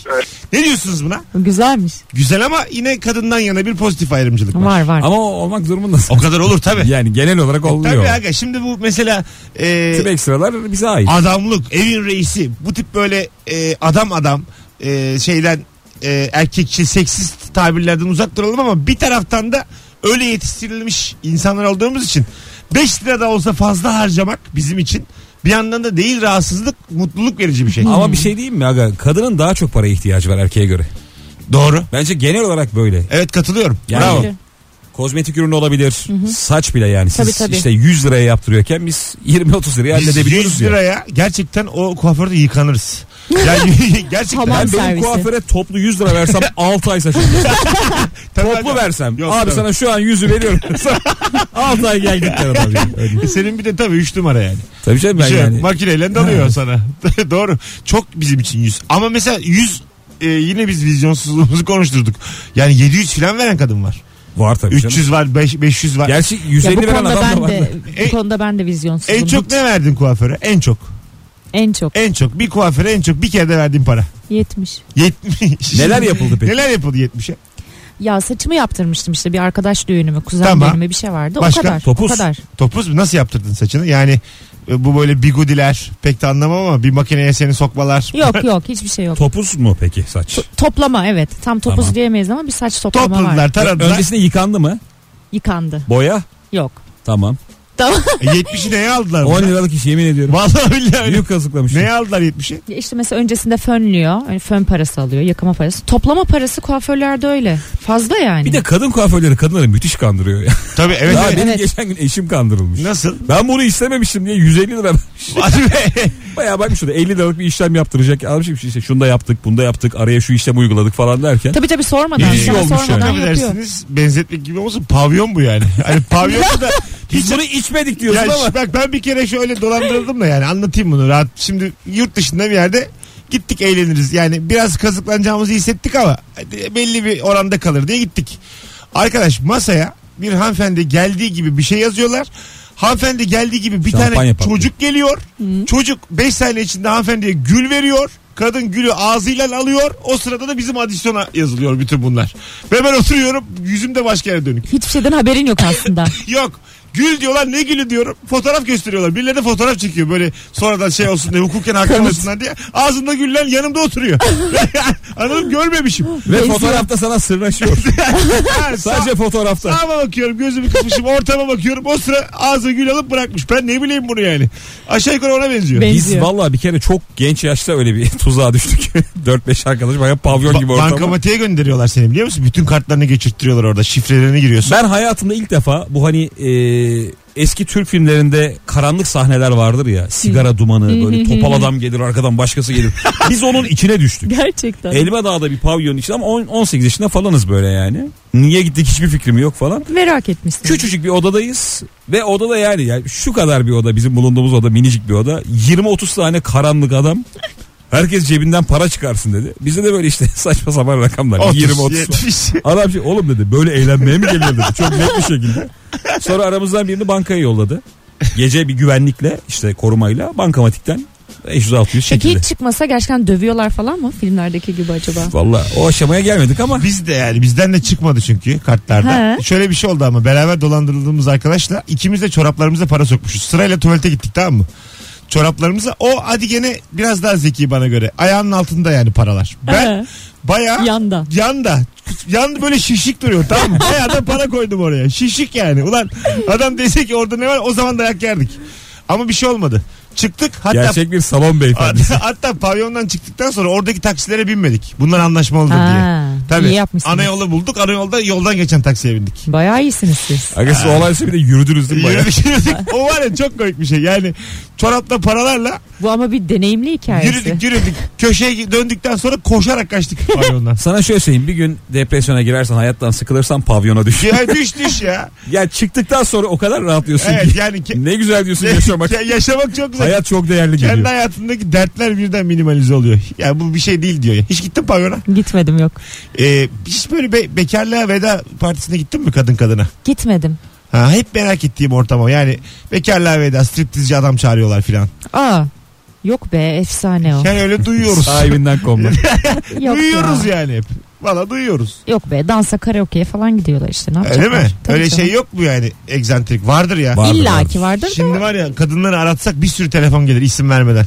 Speaker 2: Ne diyorsunuz buna?
Speaker 3: Güzelmiş.
Speaker 2: Güzel ama yine kadından yana bir pozitif ayrımcılık var.
Speaker 3: Var var.
Speaker 4: Ama o olmak durumundasın.
Speaker 2: O kadar olur tabii.
Speaker 4: Yani genel olarak oluyor.
Speaker 2: Tabii aga şimdi bu mesela e,
Speaker 4: Tüm ekstralar bize ait.
Speaker 2: adamlık, evin reisi bu tip böyle e, adam adam e, şeyden e, erkekçi, seksist tabirlerden uzak duralım ama bir taraftan da öyle yetiştirilmiş insanlar olduğumuz için 5 lira da olsa fazla harcamak bizim için bir yandan da değil rahatsızlık, mutluluk verici bir şey.
Speaker 4: Ama bir şey diyeyim mi aga? Kadının daha çok paraya ihtiyacı var erkeğe göre.
Speaker 2: Doğru.
Speaker 4: Bence genel olarak böyle.
Speaker 2: Evet katılıyorum.
Speaker 4: Yani
Speaker 2: Bravo.
Speaker 4: Kozmetik ürünü olabilir. Saç bile yani. Siz
Speaker 3: Tabii, tabii.
Speaker 4: işte 100 liraya yaptırıyorken biz 20-30 liraya
Speaker 2: Biz
Speaker 4: halledebiliyoruz
Speaker 2: 100
Speaker 4: ya.
Speaker 2: liraya gerçekten o kuaförde yıkanırız. Yani gerçekten.
Speaker 3: Hamam
Speaker 4: Ben benim
Speaker 3: servisi.
Speaker 4: kuaföre toplu 100 lira versem 6 ay saçım. Toplu versem.
Speaker 2: Yok,
Speaker 4: abi
Speaker 2: tabii.
Speaker 4: sana şu an 100'ü veriyorum. 6 ay gel git adam. Öyle.
Speaker 2: Senin bir de tabii 3 numara yani.
Speaker 4: Tabii canım ben
Speaker 2: şey
Speaker 4: yani.
Speaker 2: Makineyle dalıyor sana. Doğru. Çok bizim için 100. Ama mesela 100 e, yine biz vizyonsuzluğumuzu konuşturduk. Yani 700 falan veren kadın var.
Speaker 4: Var tabii
Speaker 2: 300 var, 5, 500 var.
Speaker 4: Gerçi
Speaker 3: Ya
Speaker 4: 150
Speaker 3: bu
Speaker 4: veren adam da var.
Speaker 3: de
Speaker 2: E-
Speaker 3: bu konuda ben de vizyonsuzum.
Speaker 2: en çok ne verdin kuaföre? En çok.
Speaker 3: En çok
Speaker 2: En çok. Bir kuaföre en çok bir kere de verdiğin para.
Speaker 3: 70.
Speaker 2: 70.
Speaker 4: Neler yapıldı peki?
Speaker 2: Neler yapıldı 70'e?
Speaker 3: Ya saçımı yaptırmıştım işte bir arkadaş düğünü mü kuzen
Speaker 2: Tamam.
Speaker 3: düğünü mü bir şey vardı.
Speaker 2: Başka?
Speaker 3: O kadar.
Speaker 4: Topuz.
Speaker 3: O kadar.
Speaker 2: Topuz mu? Nasıl yaptırdın saçını? Yani e, bu böyle bigudiler pek de anlamam ama bir makineye seni sokmalar.
Speaker 3: Yok yok hiçbir şey yok.
Speaker 4: Topuz mu peki saç?
Speaker 3: Toplama evet. Tam topuz
Speaker 4: Tamam.
Speaker 3: diyemeyiz ama bir saç toplama
Speaker 2: Topladılar,
Speaker 3: var.
Speaker 2: taradılar.
Speaker 4: Öncesinde yıkandı mı?
Speaker 3: Yıkandı.
Speaker 4: Boya?
Speaker 3: Yok.
Speaker 4: Tamam.
Speaker 3: Tamam.
Speaker 2: E, 70'i neye aldılar?
Speaker 4: 10
Speaker 2: burada?
Speaker 4: liralık iş yemin ediyorum.
Speaker 2: Vallahi billahi öyle.
Speaker 4: Büyük kazıklamış.
Speaker 2: Neye aldılar 70'i?
Speaker 3: Ya işte mesela öncesinde fönlüyor. Yani fön parası alıyor. Yakama parası. Toplama parası kuaförlerde öyle. Fazla yani.
Speaker 4: Bir de kadın kuaförleri kadınları müthiş kandırıyor ya.
Speaker 2: Tabii evet.
Speaker 4: Daha
Speaker 2: evet.
Speaker 4: benim
Speaker 3: Evet.
Speaker 4: geçen gün eşim kandırılmış.
Speaker 2: Nasıl?
Speaker 4: Ben bunu istememiştim diye 150 lira vermiş.
Speaker 2: Hadi be.
Speaker 4: Bayağı bakmış şurada 50 liralık bir işlem yaptıracak. Almış bir şey işte şunu da yaptık bunu da yaptık araya şu işlem uyguladık falan derken.
Speaker 3: Tabii tabii sormadan.
Speaker 4: Bir şey
Speaker 3: sana
Speaker 4: olmuş
Speaker 3: sormadan
Speaker 4: yani.
Speaker 3: yapıyor.
Speaker 2: Affedersiniz benzetmek gibi olmasın pavyon bu yani. Hani pavyonda da hiç
Speaker 4: Biz bunu içmedik diyorsun
Speaker 2: ya,
Speaker 4: ama.
Speaker 2: bak ben bir kere şöyle dolandırıldım da yani anlatayım bunu rahat. Şimdi yurt dışında bir yerde gittik eğleniriz. Yani biraz kazıklanacağımızı hissettik ama belli bir oranda kalır diye gittik. Arkadaş masaya bir hanımefendi geldiği gibi bir şey yazıyorlar. Hanımefendi geldiği gibi bir
Speaker 4: Şampanya
Speaker 2: tane
Speaker 4: patlıyor.
Speaker 2: çocuk geliyor. Çocuk 5 saniye içinde hanımefendiye gül veriyor. Kadın gülü ağzıyla alıyor. O sırada da bizim adisyona yazılıyor bütün bunlar. Ve ben oturuyorum yüzüm de başka yere dönük.
Speaker 3: Hiçbir şeyden haberin yok aslında.
Speaker 2: Yok. Gül diyorlar ne gülü diyorum. Fotoğraf gösteriyorlar. Birileri de fotoğraf çekiyor böyle sonradan şey olsun diye hukuken hakkı olsunlar diye. Ağzında güller yanımda oturuyor. Anladım görmemişim.
Speaker 4: Ve
Speaker 3: Benziyor.
Speaker 4: fotoğrafta sana sırnaşıyor.
Speaker 2: Ha,
Speaker 4: Sadece fotoğrafta.
Speaker 2: Sağıma bakıyorum gözümü kısmışım ortama bakıyorum o sıra ağzına gül alıp bırakmış. Ben ne bileyim bunu yani. Aşağı yukarı ona benziyor.
Speaker 3: Ben-
Speaker 4: Biz
Speaker 3: Benziyor.
Speaker 4: vallahi bir kere çok genç yaşta öyle bir tuzağa düştük. 4-5 arkadaş bayağı pavyon
Speaker 2: Ba-
Speaker 4: gibi ortam.
Speaker 2: bankamatiğe gönderiyorlar seni biliyor musun? Bütün kartlarını geçirttiriyorlar orada. Şifrelerini giriyorsun.
Speaker 4: Ben hayatımda ilk defa bu hani e, eski Türk filmlerinde karanlık sahneler vardır ya. Sigara dumanı böyle topal adam gelir arkadan başkası gelir. Biz onun içine düştük.
Speaker 3: Gerçekten.
Speaker 4: Elma Dağ'da bir pavyonun içinde ama on- 18 yaşında falanız böyle yani. Niye gittik hiçbir fikrim yok falan.
Speaker 3: Merak etmişsin.
Speaker 4: Küçücük bir odadayız ve odada yani, yani şu kadar bir oda bizim bulunduğumuz oda minicik bir oda. 20-30 tane karanlık adam. Herkes cebinden para çıkarsın dedi. Bizde de böyle işte saçma sapan rakamlar.
Speaker 2: 30,
Speaker 4: 20-30.
Speaker 2: 70.
Speaker 4: Adam şey oğlum dedi böyle eğlenmeye mi geliyor dedi. Çok net bir şekilde. Sonra aramızdan birini bankaya yolladı. Gece bir güvenlikle işte korumayla bankamatikten 500-600
Speaker 3: Peki hiç çıkmasa gerçekten dövüyorlar falan mı filmlerdeki gibi acaba?
Speaker 4: Valla o aşamaya gelmedik ama
Speaker 2: Biz de yani bizden de çıkmadı çünkü kartlarda.
Speaker 3: He.
Speaker 2: Şöyle bir şey oldu ama beraber dolandırıldığımız arkadaşla ikimiz de çoraplarımıza para sokmuşuz. Sırayla tuvalete gittik tamam mı? Çoraplarımıza o hadi gene biraz daha zeki bana göre. Ayağının altında yani paralar. Ben
Speaker 3: He.
Speaker 2: bayağı
Speaker 3: Yanda.
Speaker 2: yanda. Yandı böyle şişik duruyor tamam mı? Bayağı da para koydum oraya. Şişik yani. Ulan adam dese ki orada ne var o zaman dayak yerdik. Ama bir şey olmadı. Çıktık hatta
Speaker 4: gerçek bir salon beyefendi.
Speaker 2: Hatta, hatta pavyondan çıktıktan sonra oradaki taksilere binmedik. Bunlar anlaşmalıdır
Speaker 3: Ha,
Speaker 2: diye. Tabii.
Speaker 3: iyi yapmışsınız.
Speaker 2: Ana yolu bulduk. Ana yolda yoldan geçen taksiye bindik.
Speaker 3: Bayağı iyisiniz siz.
Speaker 4: Arkadaşlar olaysa bir de yürüdünüz değil mi bayağı?
Speaker 2: Yürüdük, yürüdük. o var ya çok komik bir şey. Yani çorapla paralarla
Speaker 3: Bu ama bir deneyimli hikayesi.
Speaker 2: Yürüdük yürüdük. Köşeye döndükten sonra koşarak kaçtık pavyondan.
Speaker 4: Sana şöyle söyleyeyim bir gün depresyona girersen hayattan sıkılırsan pavyona düş.
Speaker 2: ya düş düş ya.
Speaker 4: ya çıktıktan sonra o kadar rahatlıyorsun
Speaker 2: Evet
Speaker 4: ki.
Speaker 2: yani ke-
Speaker 4: Ne güzel diyorsun yaşamak.
Speaker 2: Ya yaşamak çok güzel.
Speaker 4: Hayat çok değerli
Speaker 2: Kendi
Speaker 4: geliyor.
Speaker 2: hayatındaki dertler birden minimalize oluyor. Ya bu bir şey değil diyor. ya. Hiç gittin pavyona?
Speaker 3: Gitmedim yok.
Speaker 2: Ee, hiç böyle be- bekarlığa veda partisine gittin mi kadın kadına?
Speaker 3: Gitmedim.
Speaker 2: Ha, hep merak ettiğim ortam o. Yani bekarlığa veda striptizci adam çağırıyorlar filan.
Speaker 3: Aa. Yok be efsane o.
Speaker 2: Yani öyle duyuyoruz.
Speaker 4: Sahibinden komda.
Speaker 3: Yok
Speaker 2: duyuyoruz
Speaker 3: ya.
Speaker 2: yani hep. Valla duyuyoruz.
Speaker 3: Yok be dansa karaoke'ye falan gidiyorlar işte ne
Speaker 2: Öyle
Speaker 3: yapacaklar?
Speaker 2: mi?
Speaker 3: Tabii
Speaker 2: öyle
Speaker 3: canım.
Speaker 2: şey yok mu yani egzantrik? Vardır ya.
Speaker 4: Vardır,
Speaker 3: İlla
Speaker 4: vardır.
Speaker 3: ki vardır
Speaker 2: Şimdi
Speaker 3: da.
Speaker 2: var ya kadınları aratsak bir sürü telefon gelir isim vermeden.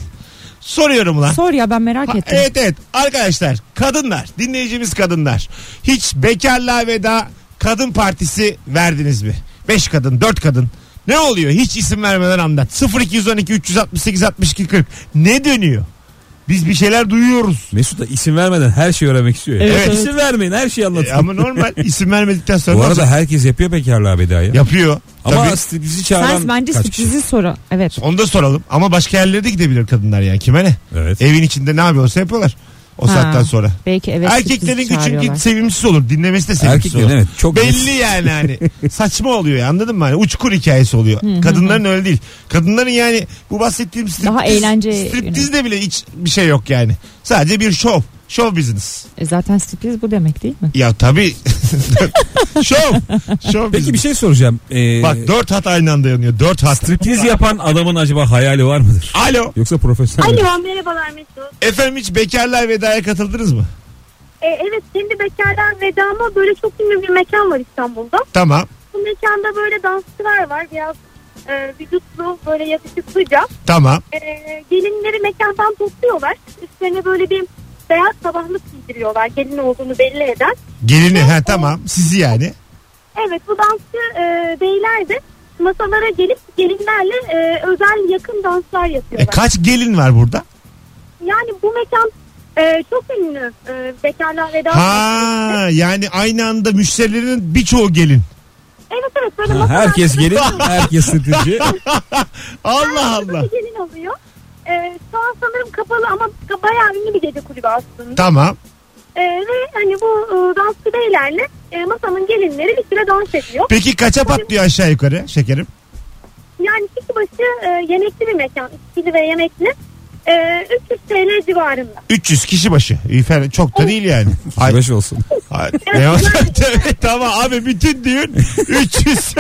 Speaker 2: Soruyorum lan.
Speaker 3: Sor ya ben merak
Speaker 2: Ha,
Speaker 3: ettim.
Speaker 2: evet evet arkadaşlar kadınlar dinleyicimiz kadınlar hiç bekarlığa veda kadın partisi verdiniz mi? 5 kadın 4 kadın ne oluyor hiç isim vermeden anlat 0212 368 62 40 ne dönüyor? Biz bir şeyler duyuyoruz.
Speaker 4: Mesut da isim vermeden her şeyi öğrenmek istiyor. ya.
Speaker 3: Evet, evet.
Speaker 4: İsim vermeyin her şeyi anlatın.
Speaker 2: E, ama normal isim vermedikten sonra
Speaker 4: Bu arada herkes yapıyor bekarlığa vedayı.
Speaker 2: yapıyor.
Speaker 4: Ama
Speaker 2: Tabii.
Speaker 4: striptizi çağıran
Speaker 3: Sen bence
Speaker 4: kaç kişi?
Speaker 3: sürprizi soru. Evet.
Speaker 2: Onu da soralım ama başka yerlere de gidebilir kadınlar yani kime ne?
Speaker 4: Evet.
Speaker 2: Evin içinde ne yapıyorsa yapıyorlar o
Speaker 3: Ha.
Speaker 2: saatten sonra.
Speaker 3: Belki evet
Speaker 2: Erkeklerin
Speaker 3: sürprizi
Speaker 2: çünkü
Speaker 3: çağırıyorlar.
Speaker 2: sevimsiz olur. Dinlemesi de sevimsiz
Speaker 4: Erkeklerin
Speaker 2: olur.
Speaker 4: evet çok
Speaker 2: Belli yani hani. Saçma oluyor ya anladın mı? Hani uçkur hikayesi oluyor. Kadınların öyle değil. Kadınların yani bu bahsettiğim striptiz,
Speaker 3: Daha eğlence
Speaker 2: striptizde bile hiç bir şey yok yani. Sadece bir şov. Show business.
Speaker 3: E zaten sürpriz bu demek değil mi?
Speaker 2: Ya tabii. şov. Show
Speaker 4: Peki bir
Speaker 2: business.
Speaker 4: şey soracağım. Ee,
Speaker 2: Bak dört hat aynı anda yanıyor. Dört hat.
Speaker 4: striptiz yapan adamın acaba hayali var mıdır?
Speaker 2: Alo.
Speaker 4: Yoksa profesyonel mi?
Speaker 7: Alo merhabalar Mesut.
Speaker 2: Efendim hiç bekarlar vedaya katıldınız mı?
Speaker 7: E, evet şimdi bekarlar vedama böyle çok ünlü bir mekan var İstanbul'da.
Speaker 2: Tamam.
Speaker 7: Bu mekanda böyle dansçılar var biraz e, vücutlu böyle yakışıklıca.
Speaker 2: Tamam.
Speaker 7: E, gelinleri mekandan topluyorlar. Üstlerine böyle bir beyaz sabahlık giydiriyorlar gelin olduğunu belli eden.
Speaker 2: Gelini ha tamam. Sizi yani.
Speaker 7: Evet bu dansçı e, beyler de masalara gelip gelinlerle e, özel yakın danslar
Speaker 2: E,
Speaker 7: yapıyorlar.
Speaker 2: kaç gelin var burada?
Speaker 7: yani bu mekan e, çok ünlü e, bekarlar veda.
Speaker 2: Ha yani aynı anda müşterilerin birçoğu gelin.
Speaker 7: Evet evet böyle
Speaker 4: Ha,
Speaker 7: masalar-
Speaker 4: herkes gelin, herkes striptizci.
Speaker 2: Allah Allah.
Speaker 7: Gelin oluyor. E, şu an sanırım kapalı ama bayağı ünlü bir gece kulübü aslında.
Speaker 2: Tamam.
Speaker 7: E, ve hani bu e, dansçı beylerle e, masanın gelinleri bir süre dans ediyor.
Speaker 2: Peki kaça patlıyor aşağı yukarı şekerim?
Speaker 7: Yani kişi başı e, yemekli bir mekan. İçkili ve yemekli. E, 300 TL civarında.
Speaker 2: 300 kişi başı. İyi, fena- Çok da değil yani. Ay,
Speaker 4: Baş olsun.
Speaker 2: ay, ne var? Evet, tamam abi bütün düğün 300.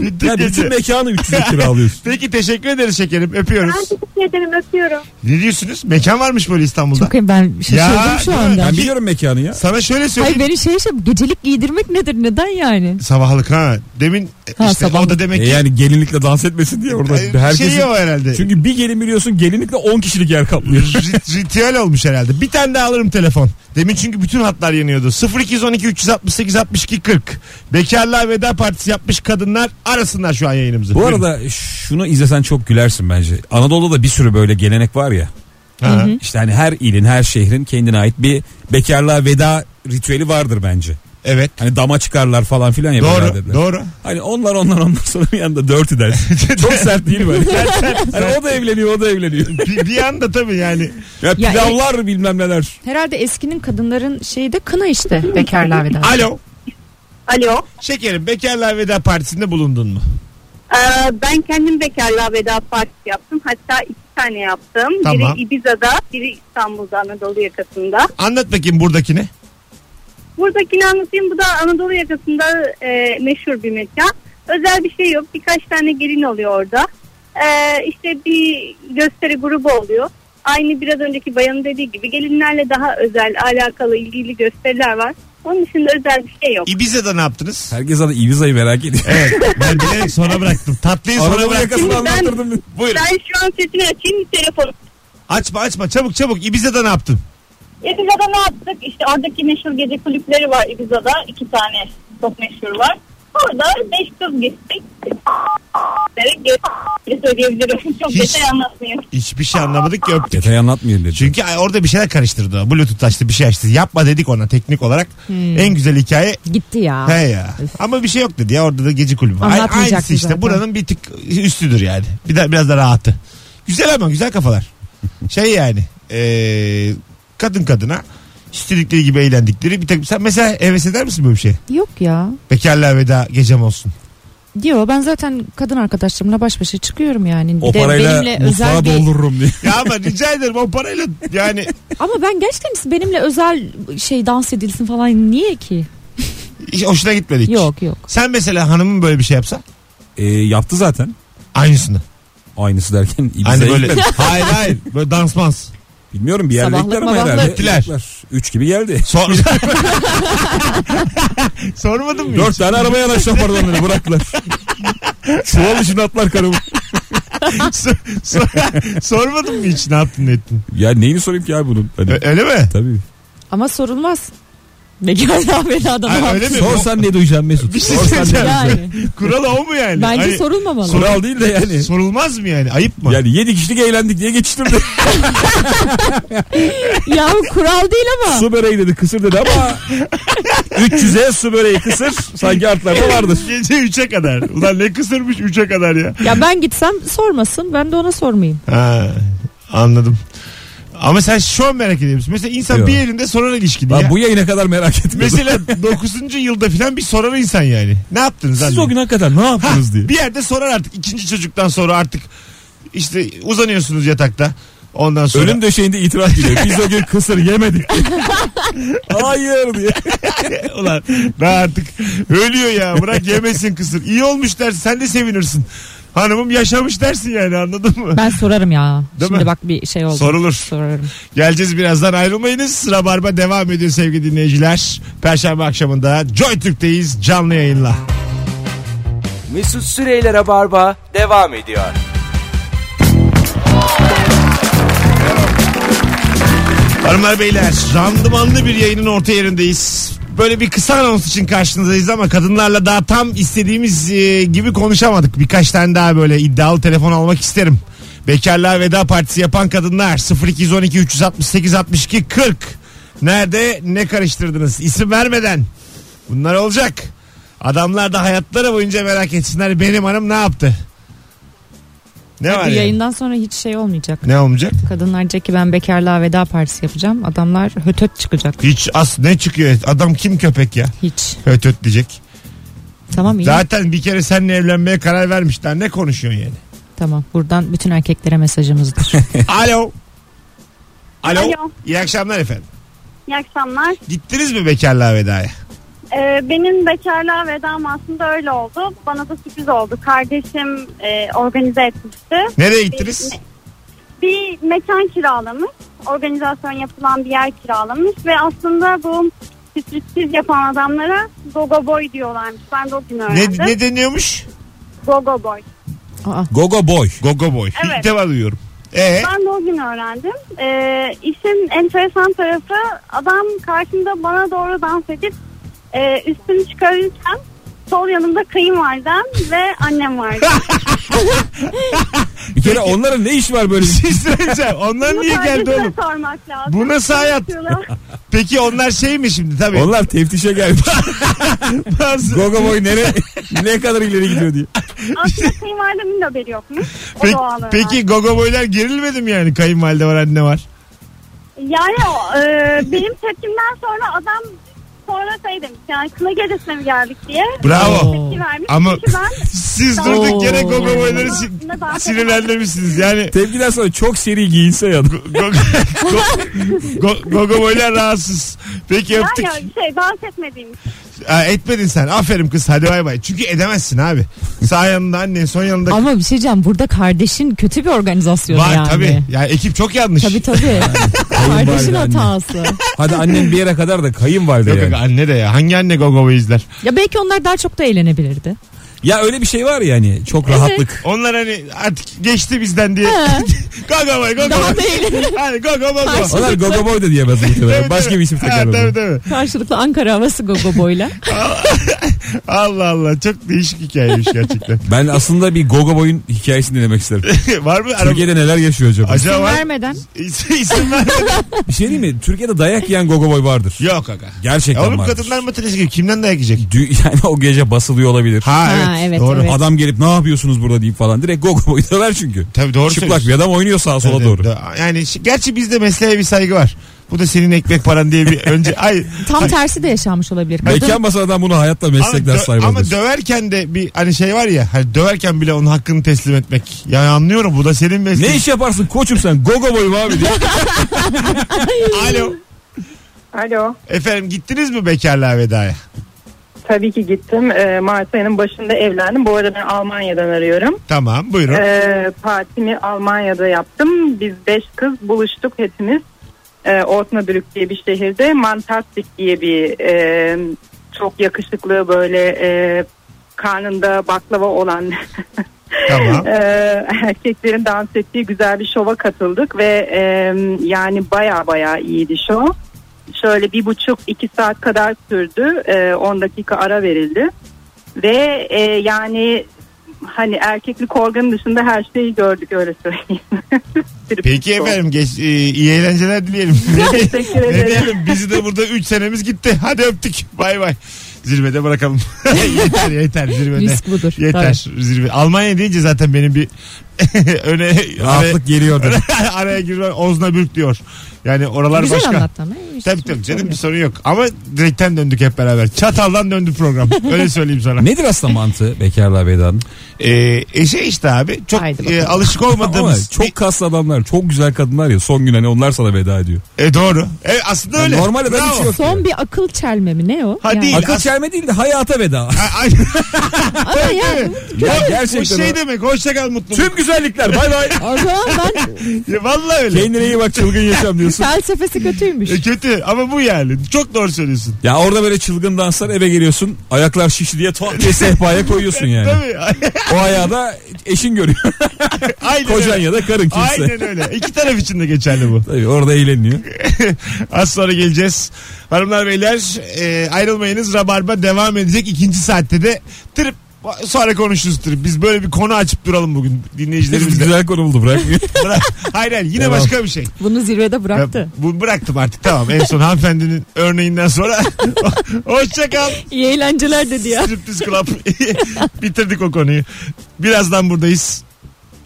Speaker 2: bütün
Speaker 4: Ya
Speaker 2: gece.
Speaker 4: bütün mekanı 300 lira alıyorsun.
Speaker 2: Peki teşekkür ederiz şekerim. Öpüyoruz.
Speaker 7: Ben teşekkür ederim öpüyorum.
Speaker 2: Ne diyorsunuz? Mekan varmış böyle İstanbul'da.
Speaker 3: Çok ben şaşırdım
Speaker 2: Ya,
Speaker 3: şu
Speaker 2: değil mi?
Speaker 3: anda.
Speaker 4: Ben biliyorum mekanı ya.
Speaker 2: Sana şöyle
Speaker 3: Hayır
Speaker 2: söyleyeyim.
Speaker 3: beni şey şey gecelik giydirmek nedir neden yani?
Speaker 2: Sabahlık ha. Demin
Speaker 3: Ha,
Speaker 2: işte o
Speaker 3: sabahlık.
Speaker 2: da demek
Speaker 4: E
Speaker 2: ki
Speaker 4: yani gelinlikle dans etmesin diye orada
Speaker 2: e,
Speaker 4: herkesin...
Speaker 2: şey o herhalde.
Speaker 4: Çünkü bir gelin biliyorsun gelinlikle 10 kişilik yer kaplıyor.
Speaker 2: Rit- ritüel olmuş herhalde. Bir tane daha alırım telefon. Demin çünkü bütün hatlar yanıyordu. 0212 368 62 40. Bekarlığa veda partisi yapmış kadınlar arasınlar şu an yayınımızı.
Speaker 4: Bu
Speaker 2: Buyurun.
Speaker 4: arada şunu izlesen çok gülersin bence. Anadolu'da da bir sürü böyle gelenek var ya.
Speaker 2: Ha.
Speaker 4: İşte hani her ilin, her şehrin kendine ait bir bekarlığa veda ritüeli vardır bence.
Speaker 2: Evet.
Speaker 4: Hani dama çıkarlar falan filan ya
Speaker 2: Doğru. Doğru.
Speaker 4: Hani onlar onlar ondan sonra bir anda dört dersin. Çok sert değil mi? hani o da evleniyor o da evleniyor.
Speaker 2: bir, bir anda tabii yani.
Speaker 4: Ya
Speaker 3: Ya
Speaker 4: pilavlar bilmem neler.
Speaker 3: Herhalde eskinin kadınların şeyi de kına işte bekarlar veda.
Speaker 2: Alo.
Speaker 7: Alo.
Speaker 2: Şekerim bekarlığa veda partisinde bulundun mu?
Speaker 7: Ee, ben kendim bekarlığa veda partisi yaptım. Hatta iki tane yaptım.
Speaker 2: Tamam.
Speaker 7: Biri Ibiza'da, biri İstanbul'da Anadolu yakasında.
Speaker 2: Anlat bakayım buradakini.
Speaker 7: Buradakini anlatayım. Bu da Anadolu yakasında e, meşhur bir mekan. Özel bir şey yok. Birkaç tane gelin oluyor orada. Ee, işte bir gösteri grubu oluyor. Aynı biraz önceki bayanın dediği gibi gelinlerle daha özel, alakalı, ilgili gösteriler var. Onun dışında özel bir şey yok.
Speaker 2: Ibiza'da ne yaptınız?
Speaker 4: Herkes adı Ibiza'yı merak ediyor.
Speaker 2: Evet. Ben bilerek sona bıraktım. Tatlıyı sonra
Speaker 4: Anadolu
Speaker 2: bıraktım.
Speaker 4: yakasını
Speaker 7: Ben-
Speaker 4: anlattırdım.
Speaker 2: Buyurun.
Speaker 7: Ben şu an sesini açayım telefonu.
Speaker 2: Açma açma çabuk çabuk. Ibiza'da ne yaptın?
Speaker 7: Ibiza'da ne yaptık? İşte oradaki meşhur gece kulüpleri var Ibiza'da. iki tane çok meşhur var. Orada beş kız gittik. Söyleyebilirim. Çok
Speaker 2: Hiç-
Speaker 7: detay anlatmayayım.
Speaker 2: Hiçbir şey anlamadık ki öptük.
Speaker 4: Detay anlatmayayım dedi.
Speaker 2: Çünkü orada bir şeyler karıştırdı. o. Bluetooth açtı bir şey açtı. Yapma dedik ona teknik olarak.
Speaker 3: Hmm.
Speaker 2: En güzel hikaye
Speaker 3: Gitti ya.
Speaker 2: he ya. Ama bir şey yok dedi ya orada da gece kulübü var. Aynısı işte
Speaker 3: zaten.
Speaker 2: buranın bir tık üstüdür yani. Bir de biraz da rahatı. Güzel ama güzel kafalar. Şey yani ee, kadın kadına istedikleri gibi eğlendikleri bir tek sen mesela heves eder misin böyle bir şey?
Speaker 3: Yok ya.
Speaker 2: Bekarlığa veda gecem olsun.
Speaker 3: Diyor ben zaten kadın arkadaşlarımla baş başa çıkıyorum yani. Bir
Speaker 4: O
Speaker 3: de
Speaker 4: parayla
Speaker 3: benimle özel bir...
Speaker 4: doldururum diye.
Speaker 2: Ya ama rica ederim o parayla yani
Speaker 3: Ama ben gerçekten benimle özel şey dans edilsin falan niye ki?
Speaker 2: hiç hoşuna gitmedi hiç.
Speaker 3: Yok yok.
Speaker 2: Sen mesela hanımın böyle bir şey yapsa
Speaker 4: Ee, yaptı zaten.
Speaker 2: aynısını.
Speaker 4: Aynısı derken
Speaker 2: Hani böyle hayır hayır böyle dansmaz.
Speaker 4: Bilmiyorum bir yerde
Speaker 3: Sabahlık
Speaker 4: ama
Speaker 3: mabahlık.
Speaker 4: herhalde.
Speaker 2: Gittiler.
Speaker 4: Üç gibi geldi.
Speaker 2: Sor... Sormadın mı?
Speaker 4: Dört
Speaker 2: hiç?
Speaker 4: tane araba yanaştan pardon beni bıraktılar. Çuval içine atlar karımı.
Speaker 2: Sor- sor- Sormadın mı hiç ne yaptın ne ettin?
Speaker 4: Ya neyini sorayım ki abi bunun? Hani,
Speaker 2: Ö- öyle mi?
Speaker 4: tabii.
Speaker 3: Ama sorulmaz. Bekarlığa veda da
Speaker 2: öyle mi?
Speaker 4: Sorsan ne duyacağım Mesut?
Speaker 2: Bir şey
Speaker 4: Sorsan ne
Speaker 2: söyleyeceğim.
Speaker 4: duyacağım?
Speaker 3: Yani
Speaker 2: Kuralı o mu yani?
Speaker 3: bence
Speaker 2: Hani
Speaker 3: sorulmamalı.
Speaker 4: Kural değil de yani.
Speaker 2: sorulmaz mı yani? Ayıp mı?
Speaker 4: Yani yedi kişilik eğlendik diye geçiştirdi.
Speaker 3: ya kural değil ama.
Speaker 4: su böreği dedi kısır dedi ama 300'e su böreği kısır sanki artlarda vardır.
Speaker 2: Gece 3'e kadar. Ulan ne kısırmış 3'e kadar ya.
Speaker 3: Ya ben gitsem sormasın ben de ona sormayayım.
Speaker 2: Ha, anladım. Ama sen şu an merak ediyor musun? Mesela insan
Speaker 4: Yok.
Speaker 2: bir yerinde sorar ilişkini
Speaker 4: Ben
Speaker 2: ya.
Speaker 4: bu yayına kadar merak etmedim.
Speaker 2: Mesela 9. yılda falan bir sorar insan yani. Ne yaptınız
Speaker 4: Siz
Speaker 2: anne?
Speaker 4: o gün hakikaten ne
Speaker 2: Ha,
Speaker 4: yaptınız diye.
Speaker 2: bir yerde sorar artık. ikinci çocuktan sonra artık işte uzanıyorsunuz yatakta. Ondan sonra
Speaker 4: Ölüm döşeğinde itiraf ediyor. Biz o gün kısır yemedik. Hayır diye.
Speaker 2: Ulan daha artık ölüyor ya bırak yemesin kısır. İyi olmuş dersin sen de sevinirsin. Hanımım yaşamış dersin yani anladın mı?
Speaker 3: Ben sorarım ya.
Speaker 2: Değil
Speaker 3: Şimdi
Speaker 2: mi?
Speaker 3: bak bir şey oldu.
Speaker 2: Sorulur.
Speaker 3: Sorarım.
Speaker 2: Geleceğiz birazdan ayrılmayınız. Sıra Barba devam ediyor sevgili dinleyiciler. Perşembe akşamında Joy Türk'teyiz canlı yayınla.
Speaker 1: Mesut Süreyler'e barba devam ediyor.
Speaker 2: Hanımlar beyler randımanlı bir yayının orta yerindeyiz. Böyle bir kısa anons için karşınızdayız ama kadınlarla daha tam istediğimiz e, gibi konuşamadık. Birkaç tane daha böyle iddialı telefon almak isterim. Bekarlığa veda partisi yapan kadınlar 0212 368 62 40. Nerede ne karıştırdınız? İsim vermeden. Bunlar olacak. Adamlar da hayatları boyunca merak etsinler benim hanım ne yaptı? Ne
Speaker 3: Bu
Speaker 2: var yani?
Speaker 3: yayından sonra hiç şey olmayacak.
Speaker 2: Ne olmayacak?
Speaker 3: Kadınlar diyecek ki ben bekarlığa veda partisi yapacağım. Adamlar hötöt çıkacak.
Speaker 2: Hiç as ne çıkıyor? Adam kim köpek ya?
Speaker 3: Hiç.
Speaker 2: Höt höt diyecek.
Speaker 3: Tamam iyi.
Speaker 2: Zaten bir kere seninle evlenmeye karar vermişler. Ne konuşuyorsun yani?
Speaker 3: Tamam. Buradan bütün erkeklere mesajımızdır.
Speaker 2: Alo. Alo.
Speaker 7: Alo.
Speaker 2: İyi akşamlar efendim.
Speaker 7: İyi akşamlar.
Speaker 2: Gittiniz mi bekarlığa vedaya?
Speaker 7: Ee, benim bekarlığa vedam aslında öyle oldu. Bana da sürpriz oldu. Kardeşim e, organize etmişti.
Speaker 2: Nereye gittiniz?
Speaker 7: Bir mekan kiralamış. Organizasyon yapılan bir yer kiralamış. Ve aslında bu sürpriz yapan adamlara gogo boy diyorlarmış. Ben de o gün
Speaker 2: Ne,
Speaker 7: öğrendim.
Speaker 2: ne deniyormuş?
Speaker 7: Gogo boy.
Speaker 3: Aa,
Speaker 4: Gogo boy.
Speaker 2: Gogo boy.
Speaker 7: Evet.
Speaker 2: İlk defa duyuyorum. Ee,
Speaker 7: Ben de o gün öğrendim. Ee, işin enteresan tarafı adam karşımda bana doğru dans edip e, üstünü çıkarırken sol yanımda kayınvalidem ve annem vardı.
Speaker 4: Bir kere onların ne işi var böyle?
Speaker 2: bir şey söyleyeceğim. Onlar niye geldi
Speaker 7: kardeşime
Speaker 2: oğlum?
Speaker 7: sormak lazım.
Speaker 2: Bu nasıl hayat?
Speaker 7: Yapıyorlar.
Speaker 2: Peki onlar şey mi şimdi? Tabii.
Speaker 4: Onlar teftişe gelmiş.
Speaker 2: Bazı-
Speaker 4: Gogo boy nere, ne kadar ileri gidiyor diye.
Speaker 7: Aslında kayınvalidemin de haberi yokmuş. O
Speaker 2: Peki,
Speaker 7: doğal
Speaker 2: peki Gogo boylar gerilmedi mi yani? Kayınvalide var anne var.
Speaker 7: Yani o, e, benim tepkimden sonra adam demiş yani kına gecesine mi geldik diye.
Speaker 2: Bravo.
Speaker 7: Tepki vermiş.
Speaker 2: Ama
Speaker 7: Çünkü ben
Speaker 2: siz durduk yere Gogo boyları si- sinirlendirmişsiniz. Yani
Speaker 4: Tepkiden sonra çok seri giyinse ya da.
Speaker 2: Go- Go- Go- Gogo boylar rahatsız. Peki öptük.
Speaker 7: yani şey dans etmediğim için.
Speaker 2: Ha, etmedin sen. Aferin kız. Hadi bay bay. Çünkü edemezsin abi. Sağ yanında annen, son yanında
Speaker 3: Ama bir şey diyeceğim. Burada kardeşin kötü bir organizasyon
Speaker 2: var
Speaker 3: yani.
Speaker 2: tabii. Yani ekip çok yanlış.
Speaker 3: Tabii tabii. Kardeşin
Speaker 4: Kayınvalide anne.
Speaker 3: hatası.
Speaker 4: Hadi annem bir yere kadar da kayınvalide
Speaker 2: Yok
Speaker 4: yani.
Speaker 2: yok anne de ya. Hangi anne Gogo boy izler?
Speaker 3: Ya belki onlar daha çok da eğlenebilirdi.
Speaker 4: Ya öyle bir şey var ya hani çok rahatlık.
Speaker 2: Onlar hani artık geçti bizden diye. Gogo boy,
Speaker 3: Daha da
Speaker 2: boy. Hadi gogo boy.
Speaker 3: Karşı-
Speaker 4: Onlar gogo boy da diyemez muhtemelen. Başka bir isim
Speaker 2: Ha,
Speaker 4: takarlar.
Speaker 2: Tabii tabii.
Speaker 3: Karşılıklı Ankara havası gogo boyla.
Speaker 2: Allah Allah. Çok değişik hikayeymiş gerçekten.
Speaker 4: Ben aslında bir gogo boyun hikayesini dinlemek isterim.
Speaker 2: var mı? Araba...
Speaker 4: Türkiye'de neler yaşıyor acaba?
Speaker 2: Acaba
Speaker 3: İsim
Speaker 2: var.
Speaker 3: vermeden.
Speaker 2: İsim, isim vermeden.
Speaker 4: Bir şey diyeyim mi? Türkiye'de dayak yiyen gogo boy vardır.
Speaker 2: Yok aga.
Speaker 4: Gerçekten
Speaker 2: Ya oğlum
Speaker 4: vardır.
Speaker 2: kadınlar matinesi gibi kimden dayak yiyecek?
Speaker 4: Dü- yani o gece basılıyor olabilir.
Speaker 2: Ha,
Speaker 3: Ha,
Speaker 2: evet
Speaker 3: Ha, evet,
Speaker 2: doğru.
Speaker 3: evet.
Speaker 4: Adam gelip ne yapıyorsunuz burada deyip falan. Direkt go go boyutalar çünkü.
Speaker 2: Tabii doğru
Speaker 4: Çıplak bir adam oynuyor sağa sola
Speaker 2: Evet,
Speaker 4: doğru.
Speaker 2: Yani gerçi bizde mesleğe bir saygı var. Bu da senin ekmek paran diye bir önce ay
Speaker 3: Tam tersi de yaşanmış olabilir. Kadın
Speaker 4: Mekan basadan bunu hayatta
Speaker 2: ama,
Speaker 4: meslekler sahibi
Speaker 2: ama döverken de bir hani şey var ya hani döverken bile onun hakkını teslim etmek. Yani anlıyorum bu da senin mesleğin.
Speaker 4: Ne iş yaparsın koçum sen? Go go boyum abi diye.
Speaker 2: Alo.
Speaker 10: Alo.
Speaker 2: Efendim gittiniz mi bekarlığa vedaya?
Speaker 10: Tabii ki gittim. Ee, Mart ayının başında evlendim. Bu arada ben Almanya'dan arıyorum.
Speaker 2: Tamam buyurun.
Speaker 10: Ee, partimi Almanya'da yaptım. Biz beş kız buluştuk hepimiz. Ee, Osnabrück diye bir şehirde. Mantastik diye bir e, çok yakışıklı böyle e, karnında baklava olan
Speaker 2: Tamam.
Speaker 10: e, erkeklerin dans ettiği güzel bir şova katıldık ve e, yani baya baya iyiydi şov. Şöyle bir buçuk iki saat kadar sürdü. E, 10 dakika ara verildi. Ve e, yani hani erkeklik organı dışında her şeyi gördük öyle söyleyeyim.
Speaker 2: Peki efendim geç, e, iyi eğlenceler dileyelim.
Speaker 10: Teşekkür
Speaker 2: ne
Speaker 10: ederim.
Speaker 2: diyelim bizi de burada 3 senemiz gitti. Hadi öptük. Bay bay. Zirvede bırakalım. yeter yeter zirvede.
Speaker 3: risk budur.
Speaker 2: Yeter zirve. Almanya deyince zaten benim bir öne
Speaker 4: Rahatlık geliyor dedi.
Speaker 2: araya girmem Osnabrück diyor. Yani oralar
Speaker 3: Güzel
Speaker 2: başka.
Speaker 3: İşte
Speaker 2: Tabii tabii canım bir sorun yok. Ama direkten döndük hep beraber. Çataldan döndü program. Öyle söyleyeyim sana.
Speaker 4: Nedir aslında mantığı bekarlığa vedanın?
Speaker 2: Ee, e şey işte abi çok
Speaker 3: Haydi bakalım.
Speaker 2: e, alışık
Speaker 4: Ama
Speaker 2: olmadığımız.
Speaker 4: çok kaslı adamlar, çok güzel kadınlar ya son gün hani onlar sana veda ediyor.
Speaker 2: E, doğru. E, aslında
Speaker 4: Yani
Speaker 2: öyle.
Speaker 4: normalde
Speaker 2: Bravo.
Speaker 4: şey yok.
Speaker 3: Son bir akıl çelme mi ne o?
Speaker 2: Ha,
Speaker 3: Yani-
Speaker 2: değil.
Speaker 4: Akıl
Speaker 2: as-
Speaker 4: çelme değil de hayata veda.
Speaker 2: A- ay-
Speaker 3: Ama ya
Speaker 4: ya gerçekten
Speaker 2: şey
Speaker 4: o.
Speaker 2: demek hoşça kal mutlu.
Speaker 4: Tüm güzellikler bay bay.
Speaker 3: o zaman ben
Speaker 2: Ya, vallahi öyle.
Speaker 4: Kendine iyi bak çılgın yaşam diyorsun.
Speaker 3: felsefesi kötüymüş.
Speaker 2: E, kötü ama bu yani. Çok doğru söylüyorsun.
Speaker 4: Ya orada böyle çılgın danslar eve geliyorsun. Ayaklar şişti diye tuhaf diye sehpaya koyuyorsun yani.
Speaker 2: Tabii.
Speaker 4: O ayağı da eşin görüyor.
Speaker 2: Aynen
Speaker 4: Kocan
Speaker 2: öyle.
Speaker 4: ya da karın kimse.
Speaker 2: Aynen öyle. İki taraf için de geçerli bu.
Speaker 4: Tabii orada eğleniyor.
Speaker 2: Az sonra geleceğiz. Hanımlar beyler e, ayrılmayınız. Rabarba devam edecek. ikinci saatte de trip sonra konuşuruz trip. Biz böyle bir konu açıp duralım bugün dinleyicilerimizle.
Speaker 4: Güzel konu buldu bırakmıyor.
Speaker 2: Bırak. Hayır hayır yine
Speaker 4: Devam.
Speaker 2: başka bir şey.
Speaker 3: Bunu zirvede bıraktı.
Speaker 2: Ya, bu bıraktım artık tamam. En son hanımefendinin örneğinden sonra hoşça kal.
Speaker 3: İyi eğlenceler dedi ya.
Speaker 2: Striptease Club. Bitirdik o konuyu. Birazdan buradayız.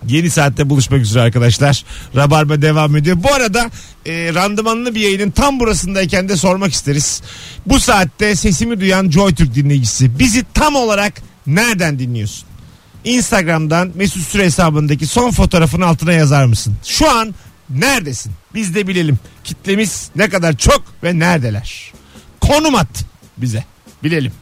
Speaker 2: Yeni saatte buluşmak üzere arkadaşlar. Rabarba devam ediyor. Bu arada e, randımanlı bir yayının tam burasındayken de sormak isteriz. Bu saatte sesimi duyan JoyTürk dinleyicisi bizi tam olarak nereden dinliyorsun? Instagram'dan Mesut Süre hesabındaki son fotoğrafın altına yazar mısın? Şu an neredesin? Biz de bilelim. Kitlemiz ne kadar çok ve neredeler? Konum at bize. Bilelim.